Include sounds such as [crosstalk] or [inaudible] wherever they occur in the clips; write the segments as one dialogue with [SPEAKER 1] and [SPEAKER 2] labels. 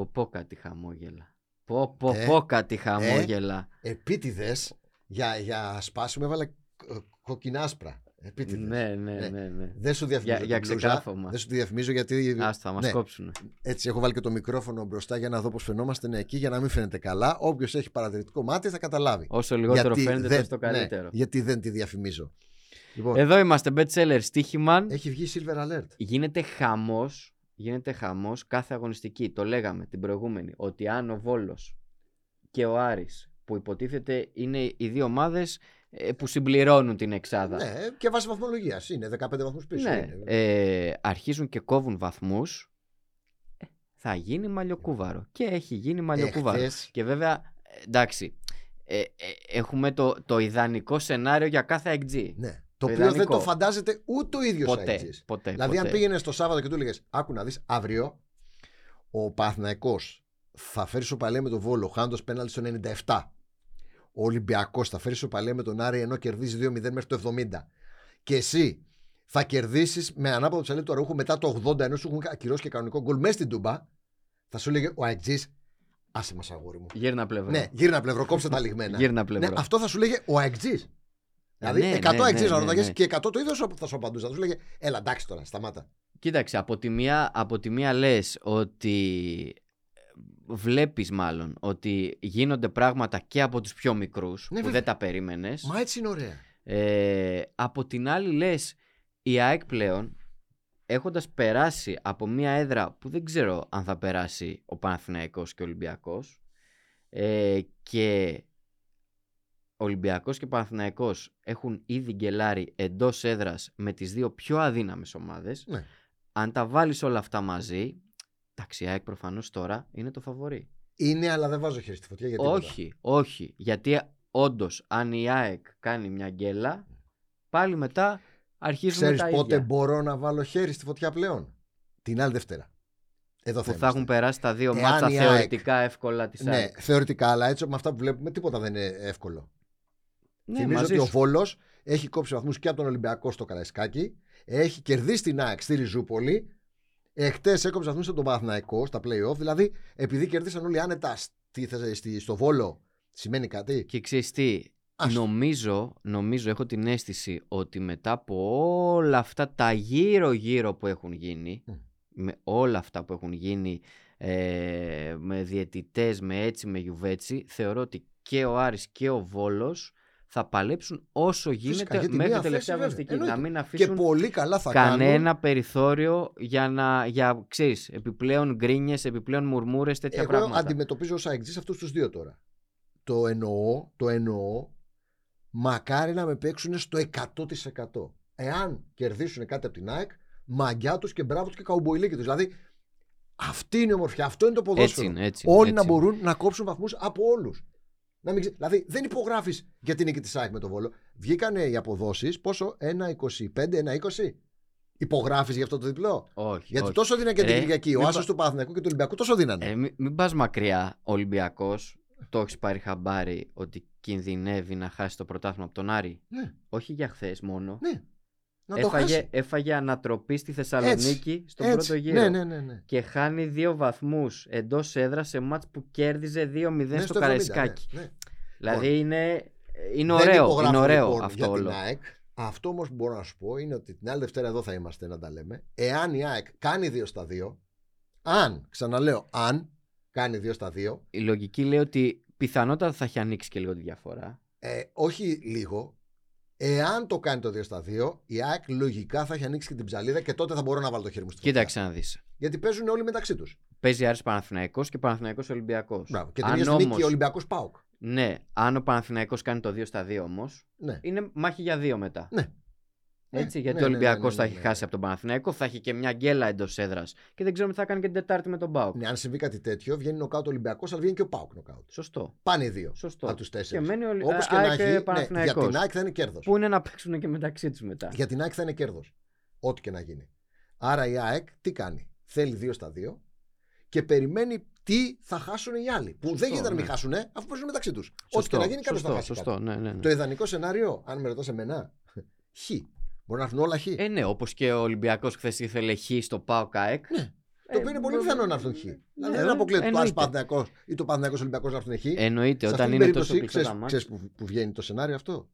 [SPEAKER 1] Πω πω κάτι χαμόγελα. Πω πω
[SPEAKER 2] Ε,
[SPEAKER 1] πω κάτι χαμόγελα.
[SPEAKER 2] Επίτηδες για, για σπάσιμο έβαλε κο- κοκκινάσπρα. Επίτηδες.
[SPEAKER 1] ναι, ναι,
[SPEAKER 2] Ναι.
[SPEAKER 1] ναι, ναι.
[SPEAKER 2] Δεν σου διαφημίζω.
[SPEAKER 1] Για- για
[SPEAKER 2] την μπλούζα.
[SPEAKER 1] ξεκάφωμα.
[SPEAKER 2] Δεν σου τη διαφημίζω γιατί.
[SPEAKER 1] Άστα, θα μας
[SPEAKER 2] ναι,
[SPEAKER 1] κόψουνε.
[SPEAKER 2] Έτσι έχω βάλει και το μικρόφωνο μπροστά για να δω πώς φαινόμαστε είναι εκεί για να μην φαίνεται καλά. Όποιος έχει παρατηρητικό μάτι θα καταλάβει.
[SPEAKER 1] Όσο λιγότερο φαίνεται,
[SPEAKER 2] δεν-
[SPEAKER 1] τόσο το καλύτερο.
[SPEAKER 2] Ναι, γιατί δεν τη διαφημίζω. Λοιπόν,
[SPEAKER 1] Εδώ είμαστε, bestseller στοίχημαν.
[SPEAKER 2] έχει βγει Silver Alert.
[SPEAKER 1] Γίνεται χαμός, γίνεται χαμός κάθε αγωνιστική. Το λέγαμε την προηγούμενη, ότι αν ο Βόλος και ο Άρης, που υποτίθεται είναι οι δύο ομάδες ε, που συμπληρώνουν την εξάδα.
[SPEAKER 2] Ναι, και βάσει βαθμολογίας είναι 15 βαθμούς πίσω.
[SPEAKER 1] Ναι,
[SPEAKER 2] είναι.
[SPEAKER 1] ε, αρχίζουν και κόβουν βαθμούς, ε, θα γίνει μαλλιοκούβαρο. Και έχει γίνει μαλλιοκούβαρο.
[SPEAKER 2] Εχθές,
[SPEAKER 1] Και βέβαια, ε, εντάξει, ε, ε, έχουμε το, το ιδανικό σενάριο για κάθε XG.
[SPEAKER 2] ναι. Το
[SPEAKER 1] το
[SPEAKER 2] οποίο δεν
[SPEAKER 1] ιδανικό.
[SPEAKER 2] το φαντάζεται ούτε ο ίδιος
[SPEAKER 1] Ποτέ, ποτέ.
[SPEAKER 2] Δηλαδή, αν
[SPEAKER 1] ποτέ.
[SPEAKER 2] πήγαινε το Σάββατο και του έλεγες, Άκου να δεις, αύριο ο Παθναϊκό θα φέρει σοπαλία με τον Βόλο, χάνοντα πέναλτι στο 97. Ο Ολυμπιακός θα φέρει σοπαλία με τον Άρη ενώ κερδίζει 2-0 μέχρι το 70. Και εσύ θα κερδίσεις με ανάποδο ψαλίδι του Αραούχου μετά το 80 ενώ σου έχουν ακυρώσει και κανονικό γκολ μέσα στην Τούμπα. Θα σου έλεγε ο Αεκτζή, άσε μας αγόρι μου.
[SPEAKER 1] Γύρνα πλευρό.
[SPEAKER 2] Ναι, γύρνα πλευρό, κόψε τα λιγμένα.
[SPEAKER 1] Γύρνα
[SPEAKER 2] Ναι,
[SPEAKER 1] πλευρό.
[SPEAKER 2] αυτό θα σου λέγε ο Αεκτζή. Δηλαδή
[SPEAKER 1] Ναι,
[SPEAKER 2] 100
[SPEAKER 1] ναι,
[SPEAKER 2] αεκτζή
[SPEAKER 1] ναι,
[SPEAKER 2] να
[SPEAKER 1] ναι,
[SPEAKER 2] ρωτάγες
[SPEAKER 1] ναι.
[SPEAKER 2] και 100 το ίδιο σου- θα σου απαντούσε. Θα σου λέγε Έλα, εντάξει τώρα, σταμάτα.
[SPEAKER 1] Κοίταξε, από τη μία, από τη μία λες ότι βλέπεις μάλλον ότι γίνονται πράγματα και από τους πιο μικρούς
[SPEAKER 2] Ναι,
[SPEAKER 1] που
[SPEAKER 2] βέβαια.
[SPEAKER 1] δεν τα περίμενες.
[SPEAKER 2] Μα έτσι είναι ωραία.
[SPEAKER 1] Ε, από την άλλη λες η ΑΕΚ πλέον έχοντας περάσει από μια έδρα που δεν ξέρω αν θα περάσει ο Παναθηναϊκός και ο Ολυμπιακός ε, και ο Ολυμπιακός και ο Παναθηναϊκός έχουν ήδη γκελάρει εντός έδρας με τις δύο πιο αδύναμες ομάδες
[SPEAKER 2] Ναι.
[SPEAKER 1] αν τα βάλεις όλα αυτά μαζί εντάξει η ΑΕΚ προφανώς τώρα είναι το φαβορί
[SPEAKER 2] Είναι, αλλά δεν βάζω χέρι στη φωτιά γιατί.
[SPEAKER 1] όχι, όχι. Γιατί όντως, αν η ΑΕΚ κάνει μια γκέλα, πάλι μετά αρχίζουν
[SPEAKER 2] Ξέρεις
[SPEAKER 1] τα
[SPEAKER 2] πότε
[SPEAKER 1] ίδια.
[SPEAKER 2] μπορώ να βάλω χέρι στη φωτιά πλέον; Την άλλη Δευτέρα. Εδώ
[SPEAKER 1] Που
[SPEAKER 2] θα,
[SPEAKER 1] θα έχουν
[SPEAKER 2] είμαστε.
[SPEAKER 1] περάσει τα δύο
[SPEAKER 2] Εάν
[SPEAKER 1] μάτσα
[SPEAKER 2] η ΑΕΚ-
[SPEAKER 1] θεωρητικά εύκολα της
[SPEAKER 2] Ναι,
[SPEAKER 1] ΑΕΚ.
[SPEAKER 2] θεωρητικά, αλλά έτσι με αυτά που βλέπουμε, τίποτα δεν είναι εύκολο.
[SPEAKER 1] Ναι,
[SPEAKER 2] Θυμίζω
[SPEAKER 1] μαζί
[SPEAKER 2] ότι ο
[SPEAKER 1] σου.
[SPEAKER 2] Βόλος έχει κόψει βαθμούς και από τον Ολυμπιακό στο Καραϊσκάκι. Έχει κερδίσει την ΑΕΚ στη Ριζούπολη. Εχθές έκοψε βαθμούς από τον Παναθηναϊκό στα playoff. Δηλαδή, επειδή κερδίσαν όλοι άνετα στη, θε- στη- στο Βόλο, σημαίνει κάτι;
[SPEAKER 1] Και ξέρεις τι,
[SPEAKER 2] Άστο.
[SPEAKER 1] νομίζω, νομίζω, έχω την αίσθηση ότι μετά από όλα αυτά τα γύρω-γύρω που έχουν γίνει,
[SPEAKER 2] Μμ.
[SPEAKER 1] με όλα αυτά που έχουν γίνει ε, με διαιτητές, με έτσι, με γιουβέτσι, θεωρώ ότι και ο Άρης και ο Βόλος θα παλέψουν όσο γίνεται
[SPEAKER 2] για τη
[SPEAKER 1] μέχρι
[SPEAKER 2] μία
[SPEAKER 1] την τελευταία
[SPEAKER 2] θέση,
[SPEAKER 1] αγωνιστική.
[SPEAKER 2] βέβαια.
[SPEAKER 1] Να μην
[SPEAKER 2] Και
[SPEAKER 1] αφήσουν
[SPEAKER 2] πολύ καλά θα
[SPEAKER 1] κανένα
[SPEAKER 2] κάνουν.
[SPEAKER 1] περιθώριο για να, για, ξέρεις, επιπλέον γκρίνιες, επιπλέον μουρμούρες, τέτοια
[SPEAKER 2] Εγώ
[SPEAKER 1] πράγματα.
[SPEAKER 2] αντιμετωπίζω ως αεξής αυτούς τους δύο τώρα. Το εννοώ, το εννοώ, μακάρι να με παίξουν στο 100%. Εάν κερδίσουν κάτι από την ΑΕΚ, μαγκιά τους και μπράβο τους και καουμποϊλίκι τους. Δηλαδή, αυτή είναι η ομορφιά, αυτό είναι το ποδόσφαιρο.
[SPEAKER 1] Έτσι είναι, έτσι.
[SPEAKER 2] Όλοι
[SPEAKER 1] έτσι
[SPEAKER 2] να
[SPEAKER 1] είναι.
[SPEAKER 2] μπορούν να κόψουν βαθμούς από όλους. Να μην ξε- Δηλαδή, δεν υπογράφεις για την νίκη της ΑΕΚ με τον Βόλο. Βγήκανε οι αποδόσεις, πόσο, 1,25, 1,20. Υπογράφεις για αυτό το διπλό;
[SPEAKER 1] Όχι,
[SPEAKER 2] Γιατί
[SPEAKER 1] όχι.
[SPEAKER 2] τόσο δίνανε και την
[SPEAKER 1] Ρε,
[SPEAKER 2] Κυριακή. Ο
[SPEAKER 1] μην
[SPEAKER 2] Άσος
[SPEAKER 1] πα-
[SPEAKER 2] του Παναθηναϊκού και του Ολυμπιακού τόσο δίνανε.
[SPEAKER 1] Ε, μην, μην πας μακριά, ο Ολυμπιακός, το έχεις πάρει χαμπάρι ότι κινδυνεύει να χάσει το πρωτάθλημα από τον Άρη;
[SPEAKER 2] Ναι,
[SPEAKER 1] Όχι για χθες μόνο.
[SPEAKER 2] ναι. Να το
[SPEAKER 1] έφαγε,
[SPEAKER 2] χάσει.
[SPEAKER 1] έφαγε ανατροπή στη Θεσσαλονίκη στον
[SPEAKER 2] Έτσι.
[SPEAKER 1] πρώτο γύρο.
[SPEAKER 2] Ναι, ναι, ναι. ναι.
[SPEAKER 1] Και χάνει δύο βαθμούς εντός έδρας σε μάτς που κέρδιζε 2-0
[SPEAKER 2] Ναι,
[SPEAKER 1] στο,
[SPEAKER 2] 70,
[SPEAKER 1] Καραϊσκάκι.
[SPEAKER 2] ναι, ναι.
[SPEAKER 1] Δηλαδή είναι, είναι
[SPEAKER 2] Δεν
[SPEAKER 1] ωραίο,
[SPEAKER 2] υπογράφω,
[SPEAKER 1] είναι ωραίο
[SPEAKER 2] λοιπόν,
[SPEAKER 1] αυτό
[SPEAKER 2] για
[SPEAKER 1] όλο.
[SPEAKER 2] την ΑΕΚ. Αυτό όμως που μπορώ να σου πω είναι ότι την άλλη Δευτέρα εδώ θα είμαστε να τα λέμε. Εάν η ΑΕΚ κάνει 2 στα 2, αν, ξαναλέω, αν κάνει 2 στα 2,
[SPEAKER 1] Η λογική λέει ότι πιθανότατα θα έχει ανοίξει και λίγο τη διαφορά.
[SPEAKER 2] ε, όχι λίγο, εάν το κάνει το 2 στα 2, η ΑΕΚ λογικά θα έχει ανοίξει και την ψαλίδα και τότε θα μπορώ να βάλω το χέρι μου στη φωτιά.
[SPEAKER 1] Κοίταξε να δεις.
[SPEAKER 2] Γιατί παίζουν όλοι μεταξύ τους.
[SPEAKER 1] Παίζει Άρης Παναθηναϊκός και Παναθηναϊκός Ολυμπιακός.
[SPEAKER 2] Και την
[SPEAKER 1] Αν
[SPEAKER 2] ίδια στιγμή
[SPEAKER 1] όμως-
[SPEAKER 2] και ο Ολυμπιακός Πάουκ.
[SPEAKER 1] Ναι, αν ο Παναθηναϊκός κάνει το 2 στα 2 όμως,
[SPEAKER 2] Ναι.
[SPEAKER 1] είναι μάχη για 2 μετά.
[SPEAKER 2] Ναι.
[SPEAKER 1] Έτσι,
[SPEAKER 2] Ναι,
[SPEAKER 1] γιατί
[SPEAKER 2] ναι,
[SPEAKER 1] ο
[SPEAKER 2] ναι,
[SPEAKER 1] Ολυμπιακός
[SPEAKER 2] ναι, ναι,
[SPEAKER 1] θα
[SPEAKER 2] ναι,
[SPEAKER 1] έχει
[SPEAKER 2] ναι.
[SPEAKER 1] χάσει από τον Παναθηναϊκό, θα έχει και μια γκέλα εντός έδρας. Και δεν ξέρουμε τι θα κάνει και την Τετάρτη με τον Μπάουκ.
[SPEAKER 2] Ναι, αν συμβεί κάτι τέτοιο, βγαίνει νοκάουτ ο Ολυμπιακός, αλλά βγαίνει και ο Πάουκ νοκάουτ.
[SPEAKER 1] Σωστό.
[SPEAKER 2] Πάνε οι δύο
[SPEAKER 1] Σωστό.
[SPEAKER 2] από τους
[SPEAKER 1] Και
[SPEAKER 2] τέσσερι.
[SPEAKER 1] μένει ο
[SPEAKER 2] Όπως και να
[SPEAKER 1] ΑΕΚ
[SPEAKER 2] έχει, ναι, για
[SPEAKER 1] Παναθηναϊκός.
[SPEAKER 2] την ΑΕΚ θα είναι κέρδος.
[SPEAKER 1] Πού είναι να παίξουν και μεταξύ τους μετά.
[SPEAKER 2] Για την ΑΕΚ θα είναι κέρδος. Ό,τι και να γίνει. Άρα η ΑΕΚ τι κάνει; Θέλει δύο στα δύο και περιμένει τι θα χάσουν οι άλλοι. Που δεν γίνεται να μην
[SPEAKER 1] ναι.
[SPEAKER 2] χάσουν, αφού παίζουν μεταξύ τους. Ό,τι
[SPEAKER 1] Σωστό,
[SPEAKER 2] και να γίνει, κάποιος θα
[SPEAKER 1] σωστό,
[SPEAKER 2] χάσει.
[SPEAKER 1] σωστό,
[SPEAKER 2] κάτι.
[SPEAKER 1] ναι, ναι, ναι.
[SPEAKER 2] Το ιδανικό σενάριο, αν με ρωτάς εμένα, [laughs] χ. Μπορεί να έρθουν όλα χ.
[SPEAKER 1] Ε, ναι, όπως και ο Ολυμπιακός χθες ήθελε χ στο ΠΑΟΚ ΑΕΚ.
[SPEAKER 2] Ναι. Το οποίο είναι πολύ
[SPEAKER 1] Ε,
[SPEAKER 2] πιθανό να έρθουν χ.
[SPEAKER 1] ναι,
[SPEAKER 2] Δηλαδή δεν
[SPEAKER 1] ε,
[SPEAKER 2] αποκλείεται το Άρης
[SPEAKER 1] εννοείται.
[SPEAKER 2] Παναθηναϊκός ή το Παναθηναϊκός Ολυμπιακός να έρθουν χ.
[SPEAKER 1] Εννοείται,
[SPEAKER 2] Σε
[SPEAKER 1] όταν
[SPEAKER 2] αυτή την
[SPEAKER 1] είναι τόσο
[SPEAKER 2] περίπτωση,
[SPEAKER 1] κλειστά τα
[SPEAKER 2] ξέρεις,
[SPEAKER 1] μάτια.
[SPEAKER 2] ξέρεις που, που βγαίνει το σενάριο αυτό;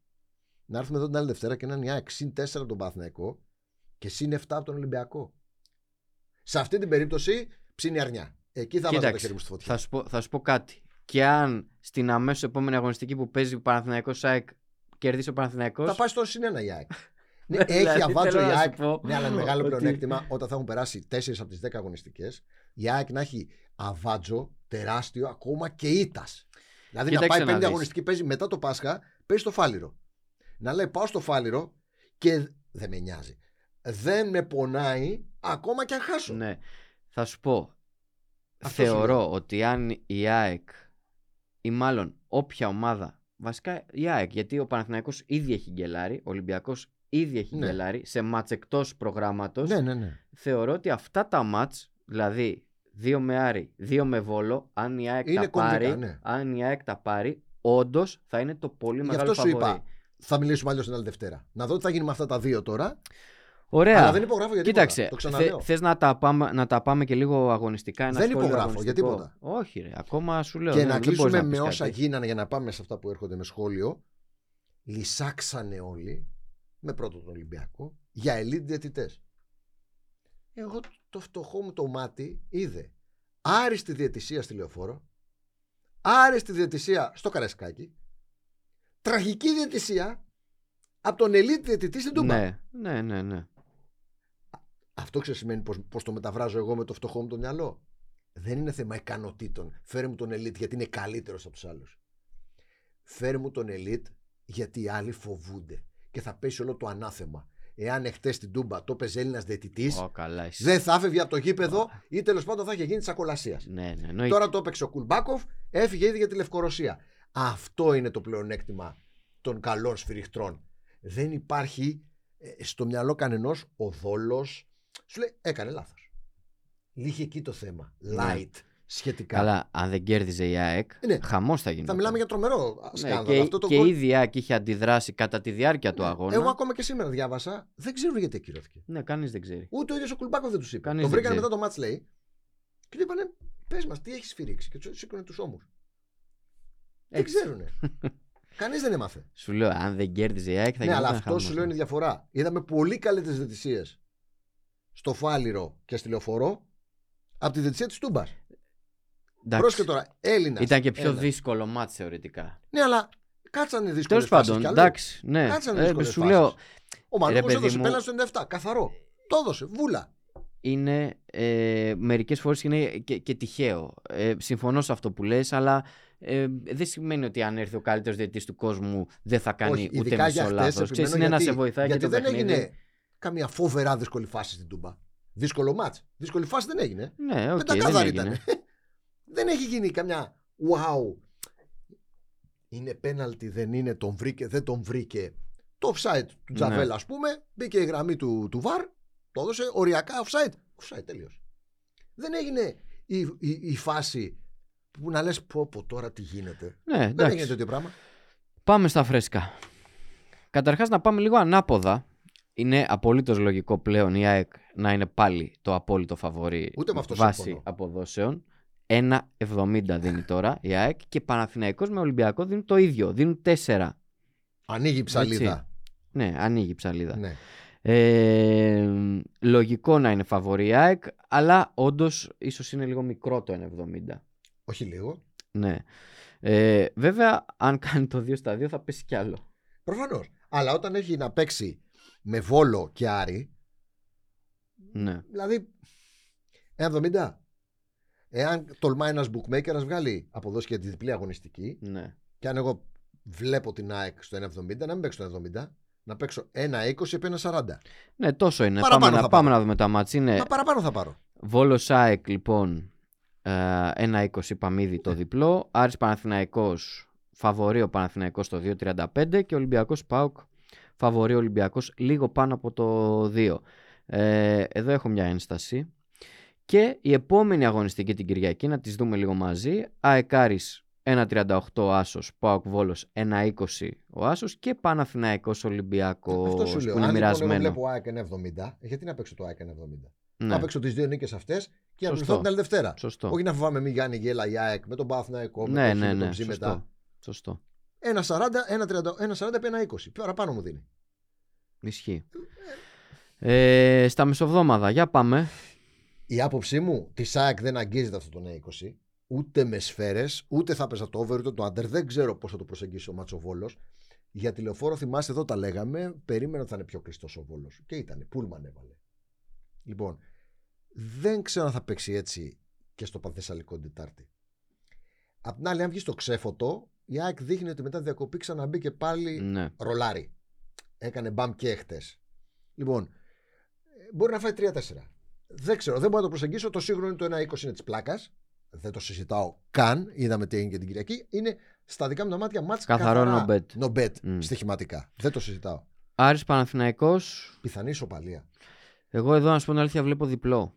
[SPEAKER 2] Να έρθουμε εδώ την άλλη Δευτέρα και να είναι η ΑΕΚ συν 4 από τον Παναθηναϊκό και συν 7 από τον Ολυμπιακό. Σε αυτή την περίπτωση ψήνει αρνιά. Εκεί θα βάζω το
[SPEAKER 1] Κοίταξε,
[SPEAKER 2] χέρι μου στη φωτιά.
[SPEAKER 1] θα σου, πω, θα σου πω κάτι. Και αν στην αμέσως επόμενη αγωνιστική που παίζει ο Παναθηναϊκός ΑΕΚ κερδίσει ο Παναθηναϊκός
[SPEAKER 2] Θα πάει στο συν 1 η ΑΕΚ. Ναι,
[SPEAKER 1] Ναι, [laughs]
[SPEAKER 2] έχει
[SPEAKER 1] δηλαδή,
[SPEAKER 2] αβάτσο
[SPEAKER 1] θέλω
[SPEAKER 2] η
[SPEAKER 1] να σου
[SPEAKER 2] ΑΕΚ.
[SPEAKER 1] πω
[SPEAKER 2] Ναι, αλλά είναι μεγάλο
[SPEAKER 1] ότι-
[SPEAKER 2] πλεονέκτημα όταν θα έχουν περάσει 4 από τις 10 αγωνιστικές. Η ΑΕΚ να έχει αβάτζο τεράστιο ακόμα και ήττας. Δηλαδή να
[SPEAKER 1] Κοίταξε
[SPEAKER 2] πάει
[SPEAKER 1] να
[SPEAKER 2] πέμπτη
[SPEAKER 1] δεις.
[SPEAKER 2] αγωνιστική, παίζει μετά το Πάσχα, παίζει στο Φάληρο. Να λέει πάω στο Φάληρο και δεν με νοιάζει. Δεν με πονάει ακόμα και αν χάσω.
[SPEAKER 1] Ναι. Θα σου πω.
[SPEAKER 2] Αυτό σου
[SPEAKER 1] θεωρώ ότι αν η ΑΕΚ ή μάλλον όποια ομάδα. Βασικά η ΑΕΚ, γιατί ο Παναθηναϊκός ήδη έχει γκελάρει, ο Ολυμπιακός ήδη έχει
[SPEAKER 2] Ναι.
[SPEAKER 1] γκελάρει σε μάτς εκτός προγράμματος.
[SPEAKER 2] ναι, ναι. ναι.
[SPEAKER 1] Θεωρώ ότι αυτά τα μάτς, δηλαδή δύο με Άρη, δύο με Βόλο, αν η ΑΕΚ
[SPEAKER 2] Είναι
[SPEAKER 1] τα
[SPEAKER 2] κομβικά,
[SPEAKER 1] πάρει,
[SPEAKER 2] ναι.
[SPEAKER 1] αν η ΑΕΚ τα πάρει, όντως θα είναι το πολύ
[SPEAKER 2] Γι'
[SPEAKER 1] μεγάλο
[SPEAKER 2] αυτό σου
[SPEAKER 1] φαβορί.
[SPEAKER 2] είπα. Θα μιλήσουμε αλλιώς την άλλη Δευτέρα. Να δω τι θα γίνει με αυτά τα δύο τώρα.
[SPEAKER 1] Ωραία.
[SPEAKER 2] Αλλά δεν υπογράφω για τίποτα.
[SPEAKER 1] Κοίταξε,
[SPEAKER 2] Το
[SPEAKER 1] θε,
[SPEAKER 2] ξαναλέω.
[SPEAKER 1] θες να, τα πάμε, να τα πάμε και λίγο αγωνιστικά. Ένα
[SPEAKER 2] Δεν
[SPEAKER 1] σχόλιο
[SPEAKER 2] υπογράφω, για
[SPEAKER 1] αγωνιστικό;
[SPEAKER 2] τίποτα.
[SPEAKER 1] Όχι, ρε. Ακόμα σου λέω.
[SPEAKER 2] Και
[SPEAKER 1] δεν-
[SPEAKER 2] να
[SPEAKER 1] δεν μπορείς
[SPEAKER 2] κλείσουμε
[SPEAKER 1] πεις
[SPEAKER 2] με όσα
[SPEAKER 1] κάτι.
[SPEAKER 2] γίνανε για να πάμε σε αυτά που έρχονται με σχόλιο. Λυσάξανε όλοι με πρώτο τον Ολυμπιακό για elite διαιτητές. Εγώ το φτωχό μου το μάτι είδε άριστη διαιτησία στη Λεωφόρο, άριστη διαιτησία στο Καρεσκάκι, τραγική διαιτησία από τον elite διαιτητή στην Τούμπα.
[SPEAKER 1] Ναι, ναι, ναι. ναι.
[SPEAKER 2] Αυτό ξέρει σημαίνει πώς, πώς το μεταβράζω εγώ με το φτωχό μου το μυαλό. Δεν είναι θέμα ικανοτήτων. Φέρε μου τον elite γιατί είναι καλύτερος από τους άλλους. Φέρε μου τον elite γιατί οι άλλοι φοβούνται. Και θα πέσει όλο το ανάθεμα. Εάν εχθές στην Τούμπα το έπαιζε Έλληνας διαιτητής,
[SPEAKER 1] Ω, καλά, εσύ.
[SPEAKER 2] δεν θα έφευγε από το γήπεδο ή τέλος πάντων θα είχε γίνει της ακολασίας.
[SPEAKER 1] Ναι, ναι, εννοείται.
[SPEAKER 2] Τώρα το έπαιξε ο Κουλμπάκοφ, έφυγε ήδη για τη Λευκορωσία. Αυτό είναι το πλεονέκτημα των καλών σφυριχτρών. Δεν υπάρχει ε, στο μυαλό κανενός ο δόλος. Σου λέει έκανε λάθος. Λύχει εκεί το θέμα. Light σχετικά.
[SPEAKER 1] Ναι. Καλά, αν δεν κέρδιζε η ΑΕΚ,
[SPEAKER 2] Ναι.
[SPEAKER 1] χαμός θα γίνει.
[SPEAKER 2] Θα μιλάμε για τρομερό
[SPEAKER 1] ναι,
[SPEAKER 2] σκάνδαλο.
[SPEAKER 1] και,
[SPEAKER 2] Αυτό το
[SPEAKER 1] και
[SPEAKER 2] γκολ-
[SPEAKER 1] ήδη η ΑΕΚ είχε αντιδράσει κατά τη διάρκεια του
[SPEAKER 2] Ναι.
[SPEAKER 1] αγώνα.
[SPEAKER 2] Εγώ ακόμα και σήμερα διάβασα, δεν ξέρουν γιατί ακυρώθηκε.
[SPEAKER 1] Ναι, κανείς δεν ξέρει.
[SPEAKER 2] Ούτε ο ίδιος ο Κουλμπάκοφ δεν τους είπε.
[SPEAKER 1] Κανείς
[SPEAKER 2] τον
[SPEAKER 1] δεν
[SPEAKER 2] βρήκανε
[SPEAKER 1] ξέρει.
[SPEAKER 2] μετά το μάτς λέει και του είπανε πες μας τι έχεις σφυρίξει. Και τους σήκωνε τους ώμους. Δεν
[SPEAKER 1] Έτσι.
[SPEAKER 2] ξέρουνε. [laughs] Κανείς δεν έμαθε.
[SPEAKER 1] Σου λέω, αν δεν κέρδιζε η ΑΕΚ θα
[SPEAKER 2] ναι,
[SPEAKER 1] γινόταν
[SPEAKER 2] αλλά αυτό
[SPEAKER 1] χαμός.
[SPEAKER 2] σου λέω είναι η διαφορά. Είδαμε πολύ καλύτερες διαιτησίες στο Φάληρο και στη Λεωφορώ από τη διαιτησία της Τούμπας.
[SPEAKER 1] Εντάξει.
[SPEAKER 2] Πρόσεχε τώρα, Έλληνας.
[SPEAKER 1] Ήταν και πιο δύσκολο μάτς θεωρητικά.
[SPEAKER 2] Ναι, αλλά κάτσανε δύσκολες
[SPEAKER 1] Τέλος πάντων, εντάξει, ναι.
[SPEAKER 2] Κάτσανε
[SPEAKER 1] Ε,
[SPEAKER 2] δύσκολες
[SPEAKER 1] σου
[SPEAKER 2] φάσεις.
[SPEAKER 1] λέω,
[SPEAKER 2] Ο Μανούκο
[SPEAKER 1] παιδί
[SPEAKER 2] έδωσε
[SPEAKER 1] μου-
[SPEAKER 2] πέλα στο 97. Καθαρό. Το έδωσε. Βούλα.
[SPEAKER 1] είναι ε, μερικές φορές είναι και, και τυχαίο. Ε, συμφωνώ σε αυτό που λες, αλλά ε, δεν σημαίνει ότι αν έρθει ο καλύτερος διαιτητής του κόσμου δεν θα κάνει
[SPEAKER 2] Όχι,
[SPEAKER 1] ούτε
[SPEAKER 2] ειδικά για
[SPEAKER 1] μισό
[SPEAKER 2] χτες,
[SPEAKER 1] λάθος. Ξέρεις,
[SPEAKER 2] επιμένω
[SPEAKER 1] είναι να
[SPEAKER 2] γιατί-
[SPEAKER 1] σε βοηθάει
[SPEAKER 2] γιατί
[SPEAKER 1] και το
[SPEAKER 2] δεν
[SPEAKER 1] παιχνίδι.
[SPEAKER 2] έγινε καμία φοβερά δύσκολη φάση στην Τούμπα. Δύσκολο μάτς. Δύσκολη φάση δεν έγινε.
[SPEAKER 1] Ναι, OK,
[SPEAKER 2] Okay,
[SPEAKER 1] δεν
[SPEAKER 2] δεν
[SPEAKER 1] έγινε.
[SPEAKER 2] ήταν. Δεν έχει γίνει καμιά wow. Είναι πέναλτι, δεν είναι, τον βρήκε, δεν τον βρήκε. Το offside του
[SPEAKER 1] Ναι.
[SPEAKER 2] Τζαβέλα, ας πούμε, μπήκε η γραμμή του, του VAR, το έδωσε οριακά offside. Offside, τέλειο. Δεν έγινε η, η, η φάση που να λες πω πω τώρα τι γίνεται.
[SPEAKER 1] Ναι,
[SPEAKER 2] Δεν
[SPEAKER 1] εντάξει.
[SPEAKER 2] έγινε τέτοιο πράγμα.
[SPEAKER 1] Πάμε στα φρέσκα. Καταρχάς να πάμε λίγο ανάποδα. Είναι απολύτως λογικό πλέον η ΑΕΚ να είναι πάλι το απόλυτο φαβορή
[SPEAKER 2] Ούτε με αυτό
[SPEAKER 1] βάση
[SPEAKER 2] συμφωνώ.
[SPEAKER 1] αποδόσεων. 1,70 δίνει τώρα η ΑΕΚ και Παναθηναϊκός με Ολυμπιακό δίνουν το ίδιο. Δίνουν 4.
[SPEAKER 2] Ανοίγει η ψαλίδα.
[SPEAKER 1] Ναι, ανοίγει η ψαλίδα.
[SPEAKER 2] Ναι.
[SPEAKER 1] Ε, λογικό να είναι φαβορή η ΑΕΚ, αλλά όντως ίσως είναι λίγο μικρό το 1,70.
[SPEAKER 2] Όχι λίγο.
[SPEAKER 1] Ναι. Ε, βέβαια, αν κάνει το 2 στα 2 θα πέσει κι άλλο.
[SPEAKER 2] Προφανώς. Αλλά όταν έχει να παίξει με Βόλο και Άρη,
[SPEAKER 1] Ναι.
[SPEAKER 2] δηλαδή 1,70. Εάν τολμάει ένας bookmaker να βγάλει αποδόση για τη διπλή αγωνιστική,
[SPEAKER 1] ναι.
[SPEAKER 2] και αν εγώ βλέπω την ΑΕΚ στο 1,70, να μην παίξω το 1,70, να παίξω 1,20 επί 1,40.
[SPEAKER 1] Ναι, τόσο είναι.
[SPEAKER 2] Παραπάνω
[SPEAKER 1] πάμε,
[SPEAKER 2] θα
[SPEAKER 1] να,
[SPEAKER 2] πάρω.
[SPEAKER 1] πάμε να δούμε τα μάτς. Είναι
[SPEAKER 2] Μα παραπάνω θα πάρω.
[SPEAKER 1] Βόλος ΑΕΚ λοιπόν ε, 1-20 είπαμε ήδη
[SPEAKER 2] Ναι.
[SPEAKER 1] το διπλό. Άρης Παναθηναϊκός φαβορεί ο Παναθηναϊκός το 2-35 και Ολυμπιακός ΠΑΟΚ φαβορεί ο Ολυμπιακός λίγο πάνω από το 2. Ε, εδώ έχω μια ένσταση. Και η επόμενη αγωνιστική την Κυριακή, να τις δούμε λίγο μαζί. ΑΕΚ Άρης 1.38 ο Άσος, ΠΑΟΚ Βόλος 1.20 ο Άσος και Παναθηναϊκός Ολυμπιακός
[SPEAKER 2] Αυτό σου
[SPEAKER 1] που
[SPEAKER 2] λέω.
[SPEAKER 1] είναι
[SPEAKER 2] Αν λοιπόν εγώ
[SPEAKER 1] μοιρασμένο.
[SPEAKER 2] βλέπω ΑΕΚ 1,70, γιατί να παίξω το ΑΕΚ 1,70.
[SPEAKER 1] Ναι.
[SPEAKER 2] Να παίξω τις δύο νίκες αυτές Και να
[SPEAKER 1] Σωστό.
[SPEAKER 2] πληθώ την άλλη Δευτέρα.
[SPEAKER 1] Σωστό.
[SPEAKER 2] Όχι να φοβάμαι μη Γιάννη Γέλα η ΑΕΚ με τον Παθναϊκό.
[SPEAKER 1] ναι,
[SPEAKER 2] με
[SPEAKER 1] ναι,
[SPEAKER 2] τον
[SPEAKER 1] ναι.
[SPEAKER 2] Ψή
[SPEAKER 1] Σωστό.
[SPEAKER 2] μετά.
[SPEAKER 1] Σωστό.
[SPEAKER 2] Ένα 40, ένα 30, ένα 40 επί ένα 20. Παραπάνω μου δίνει.
[SPEAKER 1] Ισχύει. Ε, στα μεσοβδόμαδα, για πάμε.
[SPEAKER 2] Η άποψή μου τη ΑΕΚ δεν αγγίζεται αυτό το 20. Ούτε με σφαίρες, ούτε θα παίζα το over, ούτε το under. Δεν ξέρω πώς θα το προσεγγίσει ο Μάτσο Βόλος. Για τηλεοφόρο, θυμάσαι εδώ τα λέγαμε. Περίμενα ότι θα είναι πιο κλειστός ο Βόλος. Και ήταν. Πούλμαν έβαλε. Λοιπόν, δεν ξέρω αν θα παίξει έτσι και στο Πανθεσσαλικό την Τετάρτη. Απ' την άλλη, αν βγει στο ξέφωτο, η ΑΕΚ δείχνει ότι μετά τη διακοπή ξαναμπήκε πάλι
[SPEAKER 1] Ναι.
[SPEAKER 2] ρολάρι. Έκανε μπαμ και χτες. Λοιπόν, ε, μπορεί να φάει 3-4. Δεν ξέρω, δεν μπορώ να το προσεγγίσω. Το σίγουρο είναι το 1-20 είναι της πλάκας. Δεν το συζητάω καν. Είδαμε τι έγινε και την Κυριακή. Είναι στα δικά μου τα μάτια μάτς
[SPEAKER 1] Καθαρό
[SPEAKER 2] καθαρά
[SPEAKER 1] no bet.
[SPEAKER 2] no bet
[SPEAKER 1] Μμ.
[SPEAKER 2] στοιχηματικά. Δεν το συζητάω.
[SPEAKER 1] Άρης Παναθηναϊκός.
[SPEAKER 2] Πιθανή ισοπαλία.
[SPEAKER 1] Εγώ εδώ, να σου πω την αλήθεια, βλέπω διπλό.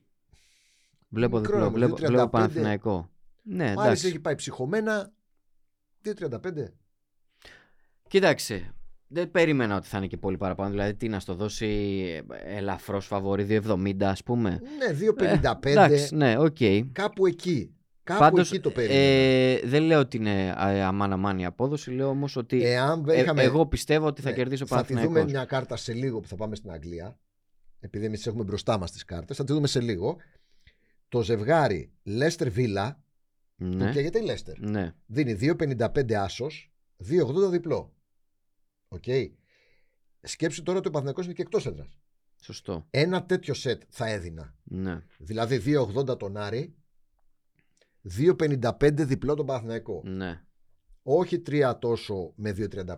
[SPEAKER 1] Βλέπω
[SPEAKER 2] Μικρό
[SPEAKER 1] διπλό.
[SPEAKER 2] όμως,
[SPEAKER 1] Βλέπω,
[SPEAKER 2] 2.35.
[SPEAKER 1] βλέπω Παναθηναϊκό. Ναι,
[SPEAKER 2] Ο Άρης
[SPEAKER 1] εντάξει.
[SPEAKER 2] έχει πάει ψυχωμένα. 2-35.
[SPEAKER 1] Κοίταξε. Δεν περίμενα ότι θα είναι και πολύ παραπάνω. Δηλαδή, τι να στο δώσει ελαφρώς φαβορή 2,70 ας πούμε.
[SPEAKER 2] Ναι, 2-55.
[SPEAKER 1] Ε, εντάξει, ναι, οκ.
[SPEAKER 2] Κάπου εκεί. Κάπου
[SPEAKER 1] Πάντως,
[SPEAKER 2] εκεί το περίμενα.
[SPEAKER 1] ε, δεν λέω ότι είναι αμάν αμάν η απόδοση. Λέω όμως ότι
[SPEAKER 2] Εάν
[SPEAKER 1] ε,
[SPEAKER 2] είχαμε...
[SPEAKER 1] εγώ πιστεύω ότι θα
[SPEAKER 2] Ναι,
[SPEAKER 1] κερδίσει ο
[SPEAKER 2] Θα τη δούμε
[SPEAKER 1] Παναθηναϊκός.
[SPEAKER 2] μια κάρτα σε λίγο που θα πάμε στην Αγγλία. Επειδή εμείς έχουμε μπροστά μας τις κάρτες, θα τη δούμε σε λίγο. Το ζευγάρι Λέστερ Βίλα, που
[SPEAKER 1] Ναι,
[SPEAKER 2] καίγεται η Λέστερ,
[SPEAKER 1] ναι.
[SPEAKER 2] δίνει 2,55 άσος, 2,80 διπλό. Οκ. Σκέψου τώρα ότι ο Παναθηναϊκός είναι και εκτός έδρας.
[SPEAKER 1] Σωστό.
[SPEAKER 2] Ένα τέτοιο σετ θα έδινα.
[SPEAKER 1] Ναι.
[SPEAKER 2] Δηλαδή 2,80 τον Άρη, 2,55 διπλό τον Παναθηναϊκό.
[SPEAKER 1] ναι.
[SPEAKER 2] Όχι 3 τόσο με 2,35.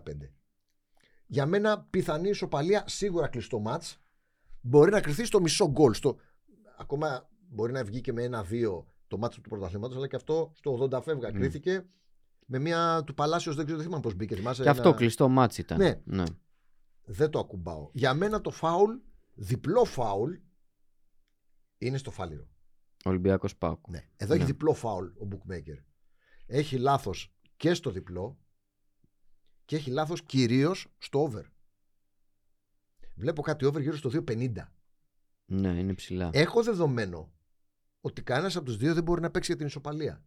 [SPEAKER 2] Για μένα πιθανή ισοπαλία σίγουρα κλειστό μάτς. Μπορεί να κρυθεί στο μισό γκολ. Στο... Ακόμα μπορεί να βγει και με ένα-δύο το μάτς του πρωταθλήματος, αλλά και αυτό στο 80 φεύγα.
[SPEAKER 1] Μμ.
[SPEAKER 2] Κρίθηκε με μια του Παλάσιος, δεν ξέρω δεν θυμάμαι πώς μπήκε. Θυμάσαι,
[SPEAKER 1] Και αυτό
[SPEAKER 2] ένα-
[SPEAKER 1] κλειστό μάτς ήταν.
[SPEAKER 2] Ναι.
[SPEAKER 1] ναι.
[SPEAKER 2] Δεν το ακουμπάω. Για μένα το φάουλ, διπλό φάουλ, είναι στο φάληρο.
[SPEAKER 1] Ολυμπιακός Πάουκ.
[SPEAKER 2] Ναι. Εδώ έχει
[SPEAKER 1] Ναι.
[SPEAKER 2] διπλό φάουλ ο bookmaker. Έχει λάθος και στο διπλό και έχει λάθος κυρίως στο over. Βλέπω κάτι over γύρω στο 2.50.
[SPEAKER 1] Ναι, είναι ψηλά.
[SPEAKER 2] Έχω δεδομένο ότι κανένας από τους δύο δεν μπορεί να παίξει για την ισοπαλία.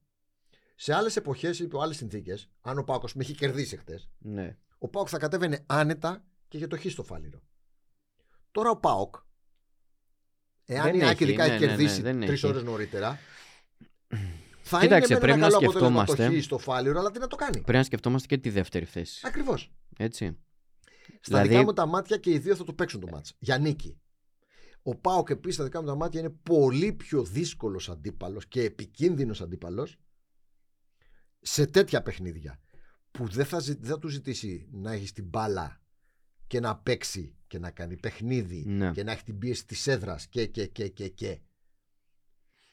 [SPEAKER 2] Σε άλλες εποχές ή άλλες συνθήκες, αν ο Πάκος με έχει κερδίσει χτες,
[SPEAKER 1] Ναι.
[SPEAKER 2] ο Πάοκ θα κατέβαινε άνετα και για το χ στο φάληρο. Τώρα ο Πάοκ, εάν
[SPEAKER 1] Δεν
[SPEAKER 2] η Άκη
[SPEAKER 1] έχει,
[SPEAKER 2] ειδικά
[SPEAKER 1] ναι,
[SPEAKER 2] έχει
[SPEAKER 1] ναι, ναι,
[SPEAKER 2] κερδίσει
[SPEAKER 1] δεν
[SPEAKER 2] τρεις
[SPEAKER 1] έχει.
[SPEAKER 2] ώρες νωρίτερα, θα
[SPEAKER 1] Κοίταξε,
[SPEAKER 2] είναι με
[SPEAKER 1] πρέπει
[SPEAKER 2] ένα
[SPEAKER 1] να
[SPEAKER 2] καλό αποτέλεσμα
[SPEAKER 1] σκεφτόμαστε.
[SPEAKER 2] το χ στο φάληρο, αλλά τι να το κάνει;
[SPEAKER 1] Πρέπει να σκεφτόμαστε και τη δεύτερη θέση.
[SPEAKER 2] Ακριβώς.
[SPEAKER 1] Έτσι.
[SPEAKER 2] Στα
[SPEAKER 1] Δηλαδή-
[SPEAKER 2] δικά μου τα μάτια και οι δύο θα το παίξουν το μάτς. Για νίκη. Ο Πάοκ επίσης στα δικά μου τα μάτια είναι πολύ πιο δύσκολος αντίπαλος και επικίνδυνος αντίπαλος σε τέτοια παιχνίδια. Που δεν θα, ζη- δεν θα του ζητήσει να έχεις την μπάλα και να παίξει και να κάνει παιχνίδι
[SPEAKER 1] Ναι.
[SPEAKER 2] και να έχει την πίεση της έδρας και, και, και, και, και.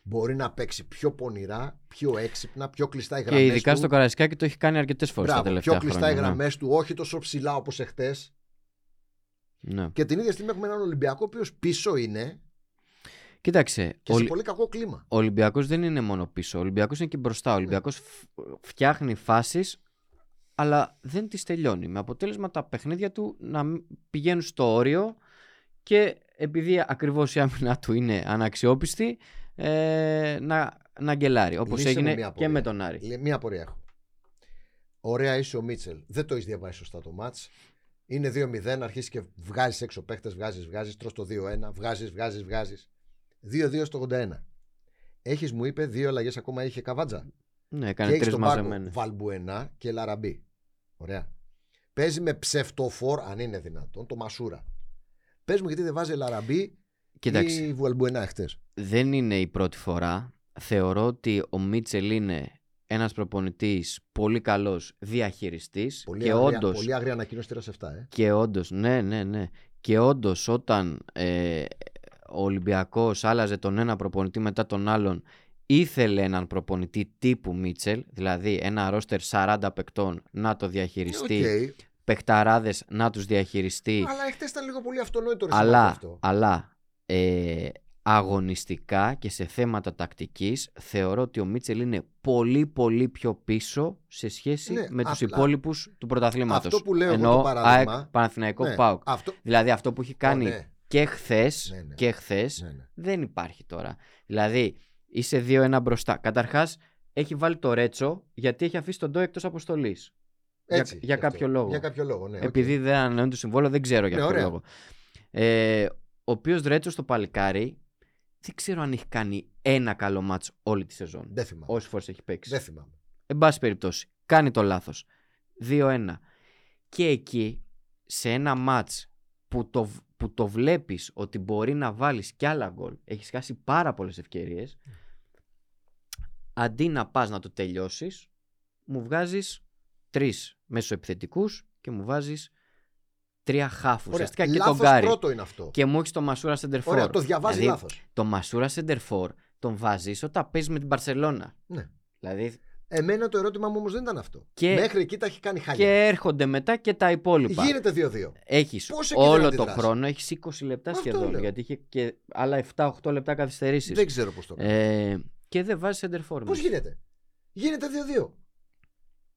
[SPEAKER 2] Μπορεί να παίξει πιο πονηρά, πιο έξυπνα, πιο κλειστά οι γραμμές.
[SPEAKER 1] Και ειδικά
[SPEAKER 2] του.
[SPEAKER 1] στο Καραϊσκάκι το έχει κάνει αρκετές φορές τα
[SPEAKER 2] Μπράβο,
[SPEAKER 1] τελευταία
[SPEAKER 2] πιο κλειστά οι
[SPEAKER 1] χρόνια. ναι.
[SPEAKER 2] γραμμές του, όχι τόσο ψηλά όπως εχθές.
[SPEAKER 1] Ναι.
[SPEAKER 2] Και την ίδια στιγμή έχουμε έναν Ολυμπιακό ο οποίος πίσω είναι
[SPEAKER 1] Κοίταξε,
[SPEAKER 2] και
[SPEAKER 1] ο,
[SPEAKER 2] σε πολύ κακό κλίμα.
[SPEAKER 1] ο Ολυμπιακός δεν είναι μόνο πίσω. Ο Ολυμπιακός είναι και μπροστά. Ο Ολυμπιακός φτιάχνει φάσεις, αλλά δεν τις τελειώνει. Με αποτέλεσμα τα παιχνίδια του να μ- πηγαίνουν στο όριο και επειδή ακριβώς η άμυνα του είναι αναξιόπιστη, ε, να, να γκελάρει. Όπως
[SPEAKER 2] Λύσε μου
[SPEAKER 1] έγινε
[SPEAKER 2] μια
[SPEAKER 1] και
[SPEAKER 2] απορία.
[SPEAKER 1] με τον Άρη.
[SPEAKER 2] Λε- Μία απορία έχω. Ωραία είσαι ο Μίτσελ. Δεν το έχεις διαβάσει σωστά το μάτς. Είναι 2-0, αρχίσει και βγάζεις έξω παίχτε, βγάζεις, βγάζεις, τρώ το 2-1, βγάζεις, βγάζεις, βγάζεις. 2-2 στο 81. Έχεις, μου είπε, δύο αλλαγές ακόμα είχε καβάτζα.
[SPEAKER 1] Ναι,
[SPEAKER 2] και
[SPEAKER 1] έκανε
[SPEAKER 2] έχεις
[SPEAKER 1] τρεις
[SPEAKER 2] στον πάγκο
[SPEAKER 1] μαζεμένες.
[SPEAKER 2] Βαλμπουενά και Λαραμπή. Ωραία. Παίζει με ψευτοφόρ, αν είναι δυνατόν, το Μασούρα. Πες μου γιατί δεν βάζει Λαραμπή
[SPEAKER 1] Κοίταξε.
[SPEAKER 2] ή Βαλμπουενά χτε.
[SPEAKER 1] δεν είναι η πρώτη φορά. Θεωρώ ότι ο Μίτσελ είναι ένας προπονητής πολύ καλός διαχειριστής
[SPEAKER 2] Πολύ,
[SPEAKER 1] και
[SPEAKER 2] άγρια,
[SPEAKER 1] όντως,
[SPEAKER 2] πολύ άγρια ανακοίνωση τέρα 7, ε.
[SPEAKER 1] και όντως, ναι, ναι, ναι. Και όντως όταν ε, ο Ολυμπιακός άλλαζε τον ένα προπονητή μετά τον άλλον ήθελε έναν προπονητή τύπου Μίτσελ, δηλαδή ένα ρόστερ 40 παικτών να το διαχειριστεί,
[SPEAKER 2] Οκ.
[SPEAKER 1] παιχταράδες να τους διαχειριστεί,
[SPEAKER 2] Αλλά εχθές ήταν λίγο πολύ αυτονόητο ρε
[SPEAKER 1] αλλά,
[SPEAKER 2] αυτό.
[SPEAKER 1] αλλά ε, αγωνιστικά και σε θέματα τακτικής θεωρώ ότι ο Μίτσελ είναι πολύ πολύ πιο πίσω σε σχέση
[SPEAKER 2] Ναι,
[SPEAKER 1] με τους
[SPEAKER 2] απλά.
[SPEAKER 1] υπόλοιπους του πρωταθλήματος.
[SPEAKER 2] Αυτό που λέω εγώ
[SPEAKER 1] Εννοώ
[SPEAKER 2] το παράδειγμα-
[SPEAKER 1] ΑΕΚ, Παναθηναϊκό,
[SPEAKER 2] Ναι,
[SPEAKER 1] ΠΑΟΚ.
[SPEAKER 2] Αυτό...
[SPEAKER 1] Δηλαδή αυτό που έχει κάνει
[SPEAKER 2] ναι,
[SPEAKER 1] και χθες,
[SPEAKER 2] Ναι, ναι.
[SPEAKER 1] και χθες
[SPEAKER 2] ναι, ναι.
[SPEAKER 1] δεν υπάρχει τώρα. Δηλαδή Είσαι 2-1 μπροστά. Καταρχάς, έχει βάλει το Ρέτσο γιατί έχει αφήσει τον Ντόι εκτός αποστολής. Για,
[SPEAKER 2] Έτσι,
[SPEAKER 1] για
[SPEAKER 2] γι' αυτό.
[SPEAKER 1] κάποιο λόγο.
[SPEAKER 2] Για κάποιο λόγο, ναι. οκ.
[SPEAKER 1] Επειδή δεν ανανεώνει το συμβόλαιο, δεν ξέρω για
[SPEAKER 2] Ναι,
[SPEAKER 1] ποιο
[SPEAKER 2] ωραία.
[SPEAKER 1] λόγο. Ε, ο οποίος Ρέτσο στο παλικάρι δεν ξέρω αν έχει κάνει ένα καλό μάτς όλη τη σεζόν.
[SPEAKER 2] Δεν θυμάμαι.
[SPEAKER 1] Όσε φορές έχει παίξει.
[SPEAKER 2] Δεν θυμάμαι.
[SPEAKER 1] Εν πάση περιπτώσει, κάνει το λάθος. 2-1. Και εκεί, σε ένα μάτς που το, που το βλέπεις ότι μπορεί να βάλεις κι άλλα γκολ, έχεις χάσει πάρα πολλές ευκαιρίες, αντί να πας να το τελειώσεις, μου βγάζεις τρεις μέσω επιθετικούς και μου βάζεις τρία χάφους.
[SPEAKER 2] Ωραία.
[SPEAKER 1] Ουσιαστικά και τον
[SPEAKER 2] Λάθος
[SPEAKER 1] Γκάρι.
[SPEAKER 2] πρώτο είναι αυτό.
[SPEAKER 1] Και μου έχεις το Μασούρα Σεντερφόρ.
[SPEAKER 2] Ωραία, το διαβάζει
[SPEAKER 1] δηλαδή,
[SPEAKER 2] λάθος.
[SPEAKER 1] Το Μασούρα Σεντερφόρ τον βάζεις όταν παίζεις με την Παρσελώνα.
[SPEAKER 2] Ναι.
[SPEAKER 1] Δηλαδή.
[SPEAKER 2] Εμένα το ερώτημα μου όμως δεν ήταν αυτό.
[SPEAKER 1] Και-
[SPEAKER 2] Μέχρι εκεί τα έχει κάνει χάλια.
[SPEAKER 1] Και έρχονται μετά και τα υπόλοιπα.
[SPEAKER 2] Γίνεται 2-2.
[SPEAKER 1] Έχεις
[SPEAKER 2] Πώς εκεί δεν
[SPEAKER 1] όλο το
[SPEAKER 2] αντιδράς;
[SPEAKER 1] χρόνο, έχεις 20 λεπτά
[SPEAKER 2] Αυτό
[SPEAKER 1] σχεδόν.
[SPEAKER 2] λέω.
[SPEAKER 1] Γιατί είχε και άλλα 7-8 λεπτά καθυστερήσεις.
[SPEAKER 2] Δεν ξέρω πώς το κάνει.
[SPEAKER 1] Ε, και δεν βάζεις Σεντερφόρ.
[SPEAKER 2] Πώς
[SPEAKER 1] μέσα.
[SPEAKER 2] γίνεται; Γίνεται 2-2.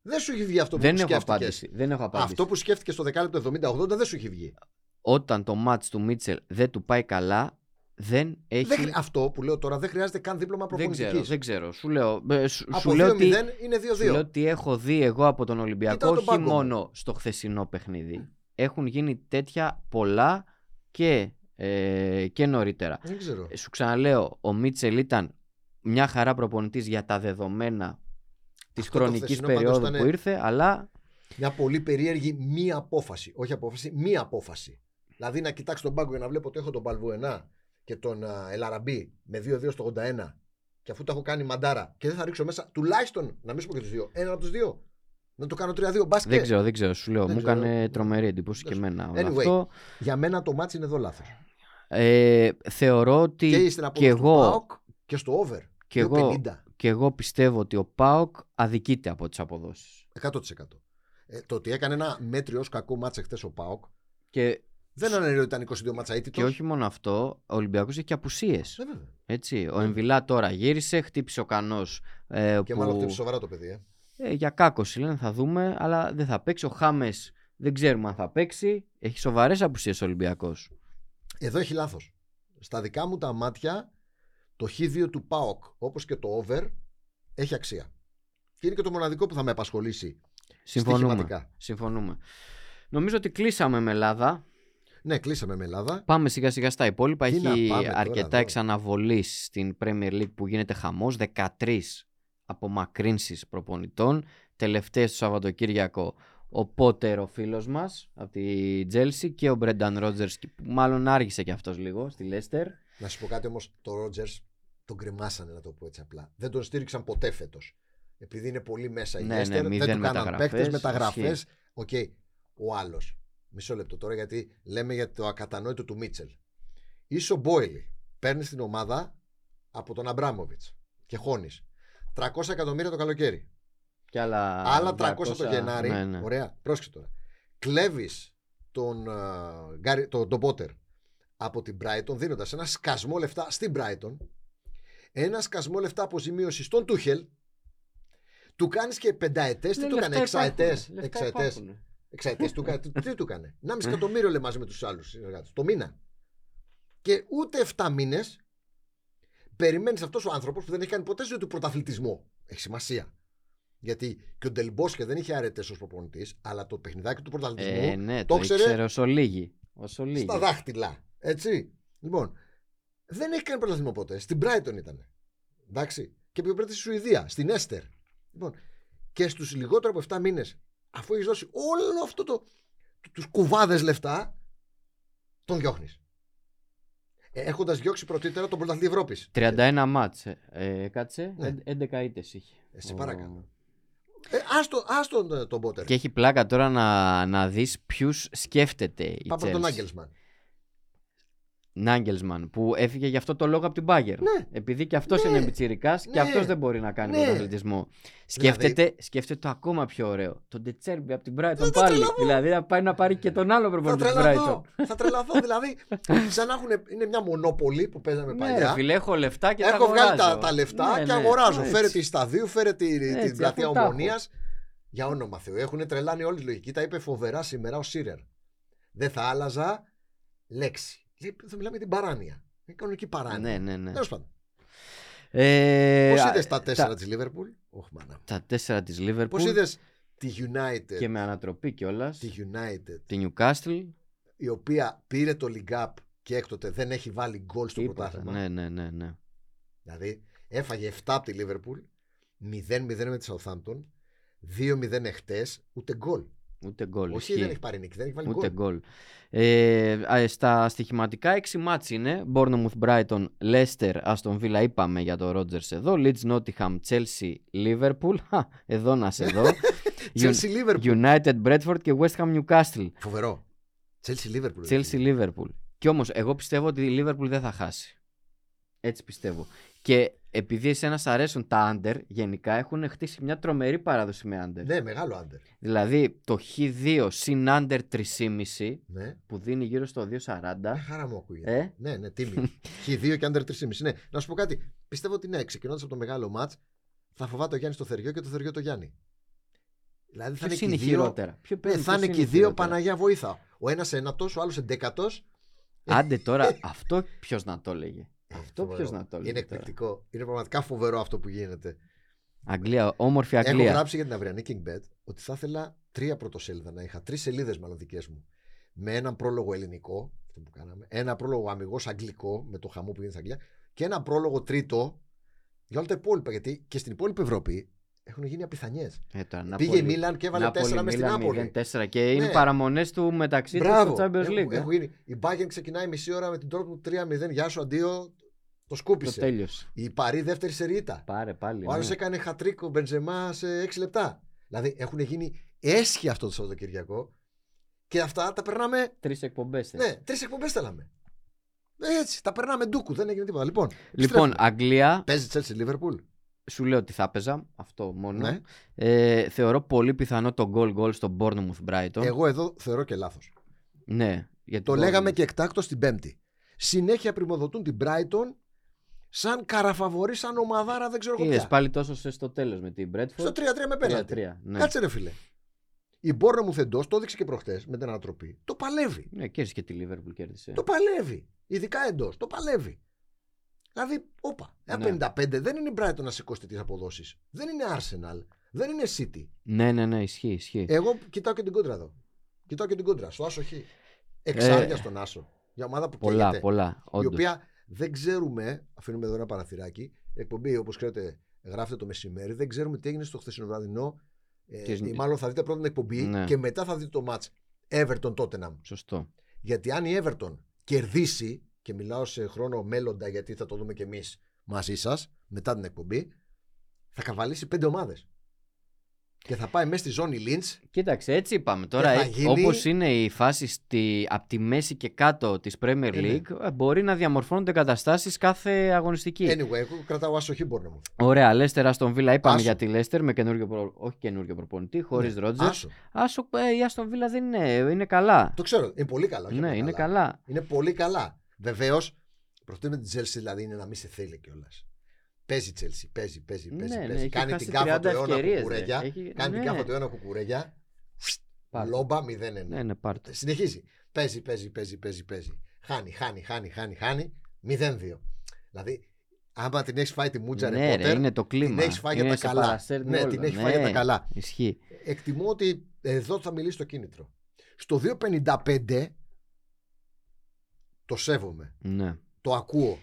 [SPEAKER 2] Δεν σου έχει βγει αυτό που
[SPEAKER 1] Δεν έχω
[SPEAKER 2] σκέφτηκες.
[SPEAKER 1] απάντηση. Δεν έχω απάντηση.
[SPEAKER 2] Αυτό που σκέφτηκες στο δεκάλεπτο 70-80 δεν σου έχει βγει.
[SPEAKER 1] Όταν το μάτς του Μίτσελ δεν του πάει καλά, δεν έχει.
[SPEAKER 2] Δεν χρει- Αυτό που λέω τώρα δεν χρειάζεται καν δίπλωμα
[SPEAKER 1] δεν
[SPEAKER 2] προπονητικής.
[SPEAKER 1] ξέρω, δεν ξέρω. Σου λέω, ε, σου,
[SPEAKER 2] Από
[SPEAKER 1] σου
[SPEAKER 2] 2-0
[SPEAKER 1] λέω ότι
[SPEAKER 2] είναι
[SPEAKER 1] Σου λέω
[SPEAKER 2] 2-2.
[SPEAKER 1] ότι έχω δει εγώ από τον Ολυμπιακό,
[SPEAKER 2] Κοίτα τον
[SPEAKER 1] όχι
[SPEAKER 2] πάγκο μου.
[SPEAKER 1] μόνο στο χθεσινό παιχνίδι. Έχουν γίνει τέτοια πολλά και, ε, και νωρίτερα.
[SPEAKER 2] Δεν ξέρω.
[SPEAKER 1] Ε, Σου ξαναλέω, ο Μίτσελ ήταν μια χαρά προπονητής για τα δεδομένα της
[SPEAKER 2] Αυτό το
[SPEAKER 1] χρονικής
[SPEAKER 2] χθεσινό πάντως
[SPEAKER 1] περίοδου
[SPEAKER 2] ήταν-
[SPEAKER 1] που ήρθε, αλλά
[SPEAKER 2] Μια πολύ περίεργη μία απόφαση. Όχι απόφαση, μία απόφαση. Δηλαδή να κοιτάξω τον πάγκο για να βλέπω ότι έχω τον Παλβουενά και τον α, Ελαραμπή με 2-2 στο 81 και αφού τα έχω κάνει μαντάρα και δεν θα ρίξω μέσα τουλάχιστον να μην σου πω και τους δύο, ένα από τους δύο. Να το κάνω 3-2 μπάσκετ.
[SPEAKER 1] δεν ξέρω, δεν ξέρω. Σου λέω,
[SPEAKER 2] Δεν
[SPEAKER 1] μου
[SPEAKER 2] ξέρω.
[SPEAKER 1] έκανε τρομερή εντύπωση και
[SPEAKER 2] Δεν
[SPEAKER 1] εμένα όλο
[SPEAKER 2] Anyway.
[SPEAKER 1] αυτό.
[SPEAKER 2] Για μένα το μάτι είναι εδώ λάθος.
[SPEAKER 1] Ε, θεωρώ ότι
[SPEAKER 2] Και στην
[SPEAKER 1] και
[SPEAKER 2] απόδοση του
[SPEAKER 1] εγώ,
[SPEAKER 2] ΠΑΟΚ και στο over.
[SPEAKER 1] και, εγώ,
[SPEAKER 2] 2,50.
[SPEAKER 1] και εγώ πιστεύω ότι ο ΠΑΟΚ αδικείται από τις αποδόσεις.
[SPEAKER 2] 100%. Ε, το ότι έκανε ένα μέτριο ως κακό μάτσα χθε ο ΠΑΟΚ
[SPEAKER 1] Και
[SPEAKER 2] δεν αναιρεί ότι ήταν 22 μάτσα ήττητος.
[SPEAKER 1] Και όχι μόνο αυτό, ο Ολυμπιακός έχει και απουσίες.
[SPEAKER 2] Ε, βέβαια.
[SPEAKER 1] Έτσι. Ο Εμβιλά τώρα γύρισε, χτύπησε ο Κανός. Ε,
[SPEAKER 2] Και
[SPEAKER 1] που...
[SPEAKER 2] μάλλον χτύπησε σοβαρά το παιδί. Ε.
[SPEAKER 1] ε, για κάκωση λένε, θα δούμε, αλλά δεν θα παίξει. Ο Χάμες δεν ξέρουμε αν θα παίξει. Έχει σοβαρές απουσίες ο Ολυμπιακός.
[SPEAKER 2] Εδώ έχει λάθος. Στα δικά μου τα μάτια, το Χ2 του ΠΑΟΚ, όπως και το over, έχει αξία. Και είναι και το μοναδικό που θα με απασχολήσει
[SPEAKER 1] Συμφωνούμε.
[SPEAKER 2] στοιχηματικά.
[SPEAKER 1] Συμφωνούμε. Νομίζω ότι κλείσαμε με Ελλάδα.
[SPEAKER 2] Ναι, κλείσαμε με Ελλάδα.
[SPEAKER 1] Πάμε σιγά σιγά στα υπόλοιπα.
[SPEAKER 2] Τι να
[SPEAKER 1] Έχει
[SPEAKER 2] πάμε τώρα
[SPEAKER 1] αρκετά
[SPEAKER 2] εδώ.
[SPEAKER 1] εξαναβολή στην Premier League που γίνεται χαμός. 13 απομακρύνσεις προπονητών. Τελευταίες το Σαββατοκύριακο ο Πότερ ο φίλος μας από τη Τσέλσι και ο Μπρένταν Ρότζερς που μάλλον άργησε και αυτός λίγο στη Λέστερ.
[SPEAKER 2] Να σου πω κάτι όμως, το Ρότζερς τον κρεμάσανε, να το πω έτσι απλά. Δεν τον στήριξαν ποτέ φέτος. Επειδή είναι πολύ μέσα η
[SPEAKER 1] Ναι, ναι,
[SPEAKER 2] Leicester, δεν
[SPEAKER 1] μηδέν
[SPEAKER 2] του κάναν
[SPEAKER 1] μεταγραφές,
[SPEAKER 2] παίκτες, μεταγραφές.
[SPEAKER 1] ισχύει.
[SPEAKER 2] Οκ. Ο άλλος. Μισό λεπτό τώρα γιατί λέμε για το ακατανόητο του Μίτσελ. Είσαι ο Μπόιλι. Παίρνεις την ομάδα από τον Αμπράμοβιτς και χώνεις. 300 εκατομμύρια το καλοκαίρι.
[SPEAKER 1] Και άλλα,
[SPEAKER 2] Άλλα 300 το
[SPEAKER 1] 200,
[SPEAKER 2] Γενάρη.
[SPEAKER 1] Ναι, ναι.
[SPEAKER 2] Ωραία. Πρόσεξε τώρα. Κλέβεις τον, α, Γκάρι- τον, τον Πότερ από την Brighton δίνοντας ένα σκασμό λεφτά στην Brighton. Ένα σκασμό λεφτά αποζημίωσης στον Τούχελ. Του κάνεις και πενταετές. Τι
[SPEAKER 1] Ναι,
[SPEAKER 2] του έκανε,
[SPEAKER 1] λεφτά
[SPEAKER 2] εξαετές.
[SPEAKER 1] Υπάρχουνε, λεφτά
[SPEAKER 2] Εξαετέ.
[SPEAKER 1] υπάρχουνε.
[SPEAKER 2] Εξαετές του, κα- τι του έκανε. 1,5 εκατομμύριο λέει μαζί με τους άλλους συνεργάτες. Το μήνα. Και ούτε 7 μήνες περιμένεις αυτός ο άνθρωπος που δεν έχει κάνει ποτέ ζωή του πρωταθλητισμό. Έχει σημασία. Γιατί και ο Ντελμπόσχε δεν είχε αρετές ως προπονητής, αλλά το παιχνιδάκι του πρωταθλητισμού
[SPEAKER 1] Ε, ναι,
[SPEAKER 2] το
[SPEAKER 1] το,
[SPEAKER 2] ήξερε
[SPEAKER 1] ήξερε όσο λίγοι. Όσο λίγοι.
[SPEAKER 2] στα δάχτυλα. Έτσι. Λοιπόν, δεν έχει κάνει πρωταθλητισμό ποτέ. Στην Brighton ήταν. Εντάξει. Και πιο πριν στη Σουηδία, στην Έστερ. Λοιπόν, και στους λιγότερο από 7 μήνες, αφού έχεις δώσει όλο αυτό το. τους κουβάδες λεφτά, τον διώχνεις. Ε, Έχοντας διώξει πρωτήτερα τον πρωταθλητή Ευρώπης.
[SPEAKER 1] 31 μάτς ε, ε, κάτσε,
[SPEAKER 2] Ναι.
[SPEAKER 1] ε, 11 ήττες είχε.
[SPEAKER 2] Ε, σε
[SPEAKER 1] Ο-
[SPEAKER 2] παρακαλώ. Ε, άστο, άστο τον, τον Πότερ.
[SPEAKER 1] Και έχει πλάκα τώρα να, να δεις ποιους σκέφτεται η
[SPEAKER 2] Πάμε τον
[SPEAKER 1] Chelsea.
[SPEAKER 2] Άγγελσμαν.
[SPEAKER 1] Νάγκελσμαν που έφυγε γι' αυτό το λόγο από την Μπάγκερ.
[SPEAKER 2] Ναι.
[SPEAKER 1] Επειδή και αυτός
[SPEAKER 2] Ναι.
[SPEAKER 1] είναι πιτσιρικάς και
[SPEAKER 2] Ναι.
[SPEAKER 1] αυτός δεν μπορεί να κάνει
[SPEAKER 2] Ναι.
[SPEAKER 1] πρωταθλητισμό. Σκέφτεται, σκέφτεται το ακόμα πιο ωραίο. Τον Ντετσέρμπι από την Brighton
[SPEAKER 2] θα
[SPEAKER 1] πάλι.
[SPEAKER 2] τρελαθώ.
[SPEAKER 1] Δηλαδή να πάει να πάρει και τον άλλο
[SPEAKER 2] Θα
[SPEAKER 1] προπονητή τη Brighton.
[SPEAKER 2] τρελαθώ. θα τρελαθώ. [laughs] δηλαδή, σαν να έχουν. Είναι μια μονόπολη που παίζαμε
[SPEAKER 1] Ναι,
[SPEAKER 2] παλιά.
[SPEAKER 1] ρε φίλε, έχω λεφτά και τα
[SPEAKER 2] Έχω βγάλει τα,
[SPEAKER 1] αγοράζω.
[SPEAKER 2] τα λεφτά
[SPEAKER 1] Ναι,
[SPEAKER 2] και
[SPEAKER 1] ναι.
[SPEAKER 2] αγοράζω.
[SPEAKER 1] Έτσι.
[SPEAKER 2] Φέρε τη σταδίου, φέρε τη,
[SPEAKER 1] Έτσι,
[SPEAKER 2] την πλατεία
[SPEAKER 1] αφού τα έχω.
[SPEAKER 2] ομονίας. Για όνομα Θεού. Έχουν τρελάνει όλη τη λογική. Τα είπε φοβερά σήμερα ο Σίρερ. Δεν θα άλλαζα λέξη. Λέει, θα μιλάμε για την παράνοια. Είναι κανονική παράνοια.
[SPEAKER 1] Ναι, ναι, ναι.
[SPEAKER 2] Τέλος πάντων.
[SPEAKER 1] Ε,
[SPEAKER 2] Πώς
[SPEAKER 1] α,
[SPEAKER 2] είδες τα τέσσερα
[SPEAKER 1] τα-
[SPEAKER 2] της Λίβερπουλ; Όχι, μάνα.
[SPEAKER 1] Τα τέσσερα της Liverpool
[SPEAKER 2] Πώς είδες τη United;
[SPEAKER 1] και με ανατροπή κιόλας.
[SPEAKER 2] Τη United,
[SPEAKER 1] Τη Newcastle.
[SPEAKER 2] η οποία πήρε το League Cup και έκτοτε δεν έχει βάλει γκολ στο
[SPEAKER 1] Τίποτα.
[SPEAKER 2] πρωτάθλημα.
[SPEAKER 1] Ναι, ναι, ναι, ναι.
[SPEAKER 2] Δηλαδή έφαγε 7 από τη Λίβερπουλ, 0-0 με τη Southampton, 2-0 εχθές, ούτε γκολ.
[SPEAKER 1] Ούτε γκολ.
[SPEAKER 2] Όχι,
[SPEAKER 1] ισχύει.
[SPEAKER 2] δεν έχει πάρει νίκη, δεν έχει βάλει
[SPEAKER 1] Ούτε
[SPEAKER 2] γκολ.
[SPEAKER 1] γκολ. Ε, α, στα στοιχηματικά 6 μάτς είναι. Bournemouth, Brighton, Leicester, Aston Villa είπαμε για το Rodgers εδώ. Leeds, Nottingham, Chelsea, Liverpool. Χα, εδώ να σε δω.
[SPEAKER 2] Chelsea Liverpool.
[SPEAKER 1] United, Bradford και West Ham, Newcastle.
[SPEAKER 2] Φοβερό. Chelsea Liverpool.
[SPEAKER 1] Chelsea, Liverpool. Και όμως εγώ πιστεύω ότι η Liverpool δεν θα χάσει. Έτσι πιστεύω. Και επειδή εσένα σ' αρέσουν τα under, γενικά έχουν χτίσει μια τρομερή παράδοση με under.
[SPEAKER 2] Ναι, μεγάλο άντερ.
[SPEAKER 1] Δηλαδή το Χ2 συν under 3,5
[SPEAKER 2] Ναι.
[SPEAKER 1] που δίνει γύρω στο 2,40.
[SPEAKER 2] Μια χαρά μου ακούγεται.
[SPEAKER 1] Ε;
[SPEAKER 2] Ναι, ναι, τίμη. [laughs] Χ2 και under 3,5. Ναι, να σου πω κάτι. Πιστεύω ότι ναι, ξεκινώντας από το μεγάλο ματ, θα φοβάται ο Γιάννης το Θεριό και το Θεριό το Γιάννη. Δηλαδή θα
[SPEAKER 1] Ποιος
[SPEAKER 2] είναι,
[SPEAKER 1] είναι
[SPEAKER 2] και οι δύο.
[SPEAKER 1] χειρότερα; Ποιο
[SPEAKER 2] Ναι,
[SPEAKER 1] παίζει,
[SPEAKER 2] θα
[SPEAKER 1] ποιος
[SPEAKER 2] είναι και οι δύο
[SPEAKER 1] χειρότερα;
[SPEAKER 2] Παναγιά βοήθα. Ο ένας ένατο, ο άλλος εντέκατο.
[SPEAKER 1] Άντε τώρα, [laughs] αυτό ποιος να το έλεγε.
[SPEAKER 2] Ε,
[SPEAKER 1] Αυτό ποιος να το έλεγε.
[SPEAKER 2] Είναι
[SPEAKER 1] τώρα.
[SPEAKER 2] εκπληκτικό. Είναι πραγματικά φοβερό αυτό που γίνεται.
[SPEAKER 1] Αγγλία, όμορφη
[SPEAKER 2] Έχω
[SPEAKER 1] Αγγλία.
[SPEAKER 2] γράψει για την αυριανή King Bet ότι θα ήθελα τρία πρωτοσέλιδα να είχα. Τρεις σελίδες μάλλον δικές μου. Με έναν πρόλογο ελληνικό, αυτό που κάναμε. Ένα πρόλογο αμυγός αγγλικό, με το χαμό που γίνεται στην Αγγλία. Και ένα πρόλογο τρίτο για όλα τα υπόλοιπα. Γιατί και στην υπόλοιπη Ευρώπη έχουν γίνει απιθανιές.
[SPEAKER 1] Ε, τώρα,
[SPEAKER 2] Πήγε η Μίλαν και έβαλε τέσσερα μες στην Νάπολη.
[SPEAKER 1] 4 και είναι
[SPEAKER 2] Ναι.
[SPEAKER 1] παραμονές του μεταξύ τους
[SPEAKER 2] Μπράβο.
[SPEAKER 1] στο Champions
[SPEAKER 2] Έχουν-
[SPEAKER 1] League. ε.
[SPEAKER 2] έχουν γίνει. Η Bayern ξεκινάει μισή ώρα με την Dortmund 3-0. Γεια σου, αντίο. Το
[SPEAKER 1] Το
[SPEAKER 2] σκούπισε.
[SPEAKER 1] τέλειωσε.
[SPEAKER 2] Η Παρή δεύτερη σερίτα.
[SPEAKER 1] Πάρε πάλι.
[SPEAKER 2] Ο άλλος
[SPEAKER 1] ναι.
[SPEAKER 2] έκανε χατρίκο Μπενζεμά σε 6 λεπτά. Δηλαδή έχουν γίνει έσχοι αυτό το Σαββατοκυριακό και αυτά τα περνάμε.
[SPEAKER 1] Τρεις εκπομπές.
[SPEAKER 2] Ναι, τρεις εκπομπές θέλαμε. Έτσι, τα περνάμε ντούκου, δεν έγινε τίποτα. Λοιπόν,
[SPEAKER 1] Λοιπόν,
[SPEAKER 2] επιστρέφουμε.
[SPEAKER 1] Αγγλία,
[SPEAKER 2] παίζει Chelsea Liverpool.
[SPEAKER 1] σου λέω ότι θα έπαιζα. Αυτό μόνο.
[SPEAKER 2] Ναι.
[SPEAKER 1] Ε, θεωρώ πολύ πιθανό το goal goal στο Bournemouth Brighton.
[SPEAKER 2] Εγώ εδώ θεωρώ και λάθος.
[SPEAKER 1] Ναι. γιατί
[SPEAKER 2] Το
[SPEAKER 1] Bournemouth-
[SPEAKER 2] λέγαμε και εκτάκτο την Πέμπτη. Συνέχεια πρημοδοτούν την Brighton σαν καραφαβορή, σαν ομαδάρα, δεν ξέρω εγώ
[SPEAKER 1] Είδες
[SPEAKER 2] ποια.
[SPEAKER 1] πάλι τόσο σε στο τέλος με την Bradford.
[SPEAKER 2] Στο 3-3 με πέναλτι.
[SPEAKER 1] 3-3. Ναι.
[SPEAKER 2] Κάτσε ρε φίλε. Η Bournemouth εντό, το έδειξε και προχτές με την ανατροπή. Το παλεύει.
[SPEAKER 1] Ναι, και και τη Liverpool κέρδισε.
[SPEAKER 2] Το παλεύει. Ειδικά εντός. Το παλεύει. Δηλαδή, όπα. Ένα
[SPEAKER 1] Ναι.
[SPEAKER 2] 55 δεν είναι η Brighton να σηκώσει τέτοιες αποδόσεις. Δεν είναι Arsenal. Δεν είναι City.
[SPEAKER 1] Ναι, ναι, ναι, ισχύει, ισχύει.
[SPEAKER 2] Εγώ κοιτάω και την κόντρα εδώ. Κοιτάω και την κόντρα. Στο Άσο Χ. Εξάρια
[SPEAKER 1] Ε,
[SPEAKER 2] στον Άσο. Για ομάδα που
[SPEAKER 1] πολλά,
[SPEAKER 2] καίγεται.
[SPEAKER 1] πολλά.
[SPEAKER 2] Η
[SPEAKER 1] Όντως.
[SPEAKER 2] οποία δεν ξέρουμε. Αφήνουμε εδώ ένα παραθυράκι. Εκπομπή, όπως ξέρετε, γράφεται το μεσημέρι. Δεν ξέρουμε τι έγινε στο χθεσινό βραδινό. Ε,
[SPEAKER 1] Τι-
[SPEAKER 2] ή μάλλον θα δείτε πρώτα την εκπομπή
[SPEAKER 1] Ναι.
[SPEAKER 2] και μετά θα δείτε το match Everton Tottenham.
[SPEAKER 1] Σωστό.
[SPEAKER 2] Γιατί αν η Everton κερδίσει, και μιλάω σε χρόνο μέλλοντα γιατί θα το δούμε και εμείς μαζί σας μετά την εκπομπή, θα καβαλήσει πέντε ομάδες. Και θα πάει μέσα στη ζώνη Lynch.
[SPEAKER 1] Κοίταξε, έτσι είπαμε. Τώρα,
[SPEAKER 2] θα
[SPEAKER 1] ε,
[SPEAKER 2] γίνει-
[SPEAKER 1] όπως είναι η φάση στη, από τη μέση και κάτω της Premier
[SPEAKER 2] Ε, ναι.
[SPEAKER 1] League, ε, μπορεί να διαμορφώνονται καταστάσεις κάθε αγωνιστική.
[SPEAKER 2] Anyway, εγώ κρατάω άσοχη μπορεί να μου.
[SPEAKER 1] Ωραία, Λέστερ, Αστον Βίλα. Είπαμε
[SPEAKER 2] Άσο.
[SPEAKER 1] για τη Λέστερ με καινούριο, προ... όχι καινούριο προπονητή, χωρίς
[SPEAKER 2] Ναι,
[SPEAKER 1] Ρότζερ.
[SPEAKER 2] Άσο.
[SPEAKER 1] Άσο, ε, η Αστον Βίλα δεν είναι, είναι καλά.
[SPEAKER 2] Το ξέρω. Είναι πολύ καλά. όχι
[SPEAKER 1] ναι,
[SPEAKER 2] απλά
[SPEAKER 1] είναι καλά.
[SPEAKER 2] Είναι πολύ καλά. Βεβαίως, προτείνουμε την Chelsea δηλαδή είναι να μην σε θέλει κιόλας. Παίζει η Chelsea, παίζει, παίζει,
[SPEAKER 1] Ναι,
[SPEAKER 2] παίζει.
[SPEAKER 1] ναι,
[SPEAKER 2] παίζει.
[SPEAKER 1] έχει
[SPEAKER 2] κάνει
[SPEAKER 1] χάσει
[SPEAKER 2] την κάφα
[SPEAKER 1] 30
[SPEAKER 2] του αιώνα
[SPEAKER 1] ευκαιρίες, ρε.
[SPEAKER 2] κουκουρέγια.
[SPEAKER 1] Έχει-
[SPEAKER 2] Κάνει την
[SPEAKER 1] ναι.
[SPEAKER 2] κάφα του αιώνα κουκουρέγια.
[SPEAKER 1] Πάρ' το.
[SPEAKER 2] Λόμπα 0-1.
[SPEAKER 1] Ναι, ναι, πάρ' το.
[SPEAKER 2] Συνεχίζει. Παίζει, παίζει, παίζει, παίζει, παίζει. Χάνει, χάνει, χάνει, χάνει, χάνει. 0-2. Δηλαδή, άμα την έχεις φάει τη μούτζα
[SPEAKER 1] Ναι, ρε,
[SPEAKER 2] ρεπότερ,
[SPEAKER 1] είναι το κλίμα.
[SPEAKER 2] την έχεις φάει για
[SPEAKER 1] Είναι
[SPEAKER 2] τα
[SPEAKER 1] σε
[SPEAKER 2] καλά.
[SPEAKER 1] παρασέρνει
[SPEAKER 2] Ναι,
[SPEAKER 1] όλα.
[SPEAKER 2] την έχεις φάει για τα καλά.
[SPEAKER 1] Ισχύει.
[SPEAKER 2] εκτιμώ ότι εδώ θα μιλήσει το κίνητρο. Στο 2.55 το σέβομαι.
[SPEAKER 1] Ναι.
[SPEAKER 2] Το ακούω.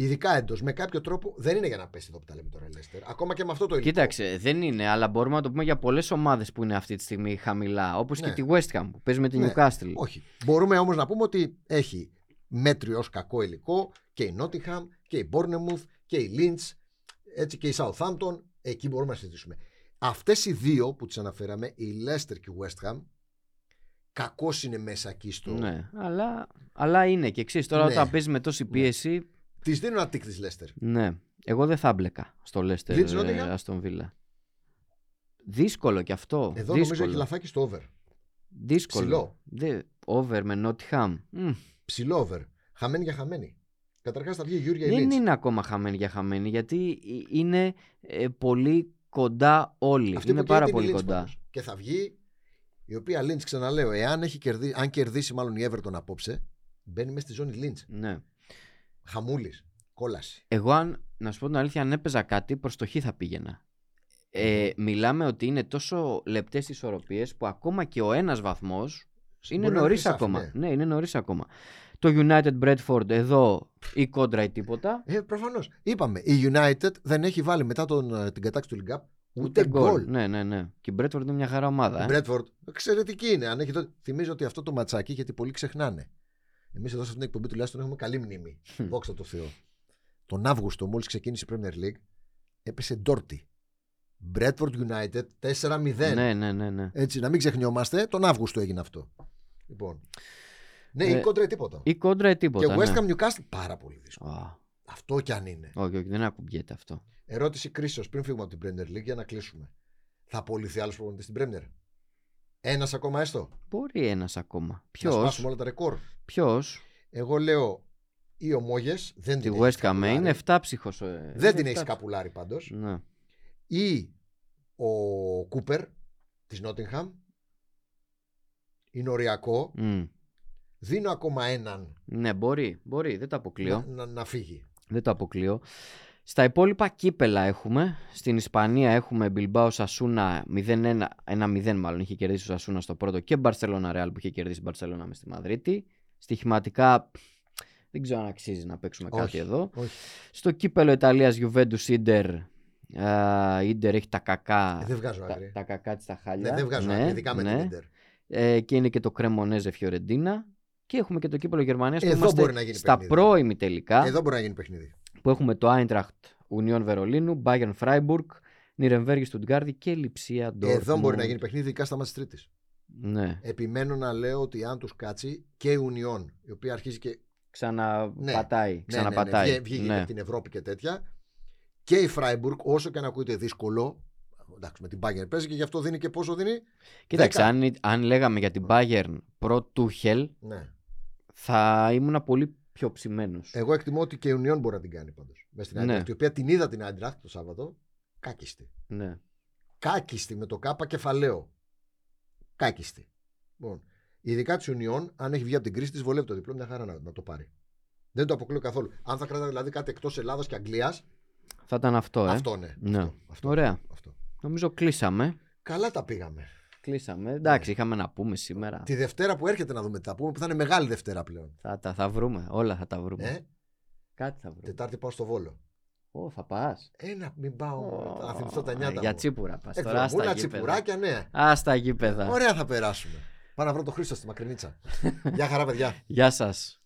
[SPEAKER 2] Ειδικά εντός. Με κάποιο τρόπο δεν είναι για να πέσει εδώ που τα λέμε τώρα η Leicester. Ακόμα και με αυτό το υλικό.
[SPEAKER 1] Κοίταξε, δεν είναι, αλλά μπορούμε να το πούμε για πολλές ομάδες που είναι αυτή τη στιγμή χαμηλά. Όπως
[SPEAKER 2] Ναι.
[SPEAKER 1] και τη West Ham που παίζει με την
[SPEAKER 2] Ναι.
[SPEAKER 1] Newcastle.
[SPEAKER 2] Όχι. Μπορούμε όμως να πούμε ότι έχει μέτριο ως κακό υλικό και η Nottingham και η Bournemouth και η Lynch έτσι και η Southampton. Εκεί μπορούμε να συζητήσουμε. Αυτές οι δύο που τις αναφέραμε, η Leicester και η West Ham, κακό είναι μέσα εκεί στο.
[SPEAKER 1] Ναι, αλλά, αλλά είναι και εξής. Τώρα
[SPEAKER 2] Ναι.
[SPEAKER 1] όταν παίζει με τόση πίεση.
[SPEAKER 2] Της δίνω ένα τικ τη Leicester.
[SPEAKER 1] Ναι. Εγώ δεν θα μπλέκα στο Leicester
[SPEAKER 2] Leeds Nottingham?
[SPEAKER 1] Αστον Villa. Δύσκολο κι αυτό.
[SPEAKER 2] Εδώ
[SPEAKER 1] δύσκολο.
[SPEAKER 2] νομίζω έχει λαθάκι στο over.
[SPEAKER 1] Δύσκολο.
[SPEAKER 2] ψηλό.
[SPEAKER 1] Δε, over με Nottingham. Μμ.
[SPEAKER 2] Ψηλό over. Χαμένη για χαμένη. Καταρχάς θα βγει η Γιούρια η
[SPEAKER 1] Δεν
[SPEAKER 2] Lynch.
[SPEAKER 1] είναι ακόμα χαμένη για χαμένη γιατί ε, είναι ε, πολύ κοντά όλοι.
[SPEAKER 2] Αυτή
[SPEAKER 1] είναι
[SPEAKER 2] που
[SPEAKER 1] πάρα
[SPEAKER 2] καίει είναι η
[SPEAKER 1] πολύ
[SPEAKER 2] Lynch
[SPEAKER 1] κοντά.
[SPEAKER 2] πάντως. Και θα βγει η οποία Lynch, ξαναλέω, εάν έχει κερδίσει, αν κερδίσει μάλλον η Everton απόψε, μπαίνει μέσα στη ζώνη Lynch.
[SPEAKER 1] Ναι.
[SPEAKER 2] Χαμούλης. Κόλαση.
[SPEAKER 1] Εγώ, αν, να σου πω την αλήθεια, αν έπαιζα κάτι, προς το χ θα πήγαινα. Ε, μιλάμε ότι είναι τόσο λεπτές ισορροπίες που ακόμα και ο ένας βαθμός είναι
[SPEAKER 2] Μπορεί να
[SPEAKER 1] νωρίς
[SPEAKER 2] χρυσάφι,
[SPEAKER 1] ακόμα.
[SPEAKER 2] ναι.
[SPEAKER 1] Ναι. είναι νωρίς ακόμα. Το United Bradford εδώ ή κόντρα ή τίποτα.
[SPEAKER 2] Ε, Προφανώς. Είπαμε, η United δεν έχει βάλει μετά τον, ε, την κατάξη του Λιγκάπ ούτε γκολ.
[SPEAKER 1] Ναι, ναι, ναι. Και η Bradford είναι μια χαρά ομάδα.
[SPEAKER 2] Η
[SPEAKER 1] Ε.
[SPEAKER 2] Μπρέτφορντ εξαιρετική είναι. Αν έχει το... Θυμίζω ότι αυτό το ματσάκι γιατί πολλοί ξεχνάνε. Εμείς εδώ σε αυτήν την εκπομπή τουλάχιστον έχουμε καλή μνήμη. Δόξα τω Θεώ. Τον Αύγουστο, μόλις ξεκίνησε η Premier League, έπεσε Ντόρτι. Bradford United 4-0.
[SPEAKER 1] Ναι, ναι, ναι, ναι.
[SPEAKER 2] Έτσι, να μην ξεχνιόμαστε, τον Αύγουστο έγινε αυτό. Λοιπόν. Ναι,
[SPEAKER 1] Ε,
[SPEAKER 2] η κόντρα ή τίποτα.
[SPEAKER 1] Ή κόντρα ή τίποτα.
[SPEAKER 2] και West
[SPEAKER 1] ναι.
[SPEAKER 2] Ham Newcastle πάρα πολύ δύσκολο.
[SPEAKER 1] Α,
[SPEAKER 2] Αυτό κι αν είναι.
[SPEAKER 1] όχι, όχι, δεν ακουμπιέται αυτό.
[SPEAKER 2] Ερώτηση κρίσεω πριν φύγουμε από την Premier League για να κλείσουμε. Θα απολυθεί άλλος προπονητής στην Premier; Ένας ακόμα έστω.
[SPEAKER 1] Μπορεί ένας ακόμα.
[SPEAKER 2] Να
[SPEAKER 1] Ποιος;
[SPEAKER 2] σπάσουμε όλα τα ρεκόρ.
[SPEAKER 1] Ποιος;
[SPEAKER 2] Εγώ λέω οι ομόγες. Δεν
[SPEAKER 1] Τη
[SPEAKER 2] την
[SPEAKER 1] West
[SPEAKER 2] έχεις
[SPEAKER 1] Ham
[SPEAKER 2] καπουλάρει.
[SPEAKER 1] είναι 7 ψυχο.
[SPEAKER 2] Δεν την έχεις καπουλάρει πάντως.
[SPEAKER 1] Ναι.
[SPEAKER 2] Ή ο Κούπερ της Νότιγχαμ. Είναι οριακό.
[SPEAKER 1] Μμ.
[SPEAKER 2] Δίνω ακόμα έναν
[SPEAKER 1] Ναι, μπορεί, μπορεί, δεν το αποκλείω.
[SPEAKER 2] να, να, να φύγει.
[SPEAKER 1] Δεν το αποκλείω. Στα υπόλοιπα κύπελα έχουμε. Στην Ισπανία έχουμε Bilbao Σασούνα 0-1, 1-0 μάλλον είχε κερδίσει ο Σασούνα στο πρώτο και Barcelona Real που είχε κερδίσει η Barcelona μες στη Μαδρίτη. Στοιχηματικά δεν ξέρω αν αξίζει να παίξουμε κάτι
[SPEAKER 2] Όχι,
[SPEAKER 1] εδώ.
[SPEAKER 2] όχι.
[SPEAKER 1] Στο κύπελο Ιταλίας Juventus Inter. Α, η Inter έχει τα κακά,
[SPEAKER 2] Ε, δεν βγάζω
[SPEAKER 1] τα,
[SPEAKER 2] άκρη.
[SPEAKER 1] τα κακά της στα χάλια.
[SPEAKER 2] Ναι, δεν βγάζω άκρη, ειδικά με
[SPEAKER 1] ναι.
[SPEAKER 2] την Ιντερ.
[SPEAKER 1] Ε, και είναι και το Κρεμονέζε Φιωρεντίνα. Και έχουμε και το κύπελο Γερμανίας που
[SPEAKER 2] Εδώ
[SPEAKER 1] είμαστε
[SPEAKER 2] μπορεί να γίνει
[SPEAKER 1] στα
[SPEAKER 2] παιχνίδι.
[SPEAKER 1] πρώιμη τελικά.
[SPEAKER 2] Εδώ μπορεί να γίνει παιχνίδι.
[SPEAKER 1] Που έχουμε το Eintracht Union Βερολίνου, Bayern Freiburg, Νιρεμβέργη Στουτγκάρδη και Λιψία Dortmund.
[SPEAKER 2] Εδώ μπορεί να γίνει παιχνίδι, ειδικά στα μάτια της Τρίτης.
[SPEAKER 1] Ναι,
[SPEAKER 2] Επιμένω να λέω ότι αν τους κάτσει και η Union, η οποία αρχίζει και
[SPEAKER 1] ξαναπατάει.
[SPEAKER 2] Ναι, ναι, ναι,
[SPEAKER 1] ξαναπατάει.
[SPEAKER 2] βγε- βγήκε
[SPEAKER 1] Ναι.
[SPEAKER 2] από την Ευρώπη και τέτοια. Και η Freiburg, όσο και αν ακούγεται δύσκολο, εντάξει, με την Bayern παίζει και γι' αυτό δίνει και πόσο δίνει;
[SPEAKER 1] Κοίταξε,
[SPEAKER 2] Δέκα.
[SPEAKER 1] αν, αν λέγαμε για την Bayern προ Τούχελ,
[SPEAKER 2] Ναι.
[SPEAKER 1] θα ήμουν πολύ πιο ψημένος.
[SPEAKER 2] Εγώ εκτιμώ ότι και η Union μπορεί να την κάνει πάντως. Μες στην
[SPEAKER 1] Ναι.
[SPEAKER 2] Eintracht, η οποία την είδα την Eintracht το Σάββατο. Κάκιστη.
[SPEAKER 1] Ναι.
[SPEAKER 2] Κάκιστη με το κάπα κεφαλαίο. Κάκιστη. Λοιπόν, ειδικά της Union, αν έχει βγει από την κρίση της, βολεύει το διπλό, μια χαρά να, να το πάρει. Δεν το αποκλείω καθόλου. Αν θα κρατάει δηλαδή κάτι εκτός Ελλάδας και Αγγλίας,
[SPEAKER 1] Θα ήταν αυτό, ε.
[SPEAKER 2] αυτό ναι.
[SPEAKER 1] Ναι.
[SPEAKER 2] Αυτό, αυτό,
[SPEAKER 1] Ωραία.
[SPEAKER 2] αυτό.
[SPEAKER 1] Νομίζω κλείσαμε.
[SPEAKER 2] Καλά τα πήγαμε.
[SPEAKER 1] Κλείσαμε. Εντάξει, είχαμε να πούμε σήμερα.
[SPEAKER 2] Τη Δευτέρα που έρχεται να δούμε τι θα πούμε, που θα είναι μεγάλη Δευτέρα πλέον.
[SPEAKER 1] Θα τα θα βρούμε. Όλα θα τα βρούμε.
[SPEAKER 2] Ε,
[SPEAKER 1] Κάτι θα βρούμε.
[SPEAKER 2] Τετάρτη πάω στο Βόλο.
[SPEAKER 1] Ω, θα πας.
[SPEAKER 2] Ένα, μην πάω. να θυμηθώ τα νιάτα.
[SPEAKER 1] Για
[SPEAKER 2] μου.
[SPEAKER 1] τσίπουρα πας. Τώρα
[SPEAKER 2] Εκδρομούλα,
[SPEAKER 1] στα γήπεδα.
[SPEAKER 2] τσιπουράκια, ναι.
[SPEAKER 1] Α τα γήπεδα.
[SPEAKER 2] Ωραία θα περάσουμε. Πάω να βρω το Χρήστο στη Μακρινίτσα. [laughs] Γεια χαρά, παιδιά.
[SPEAKER 1] Γεια σας.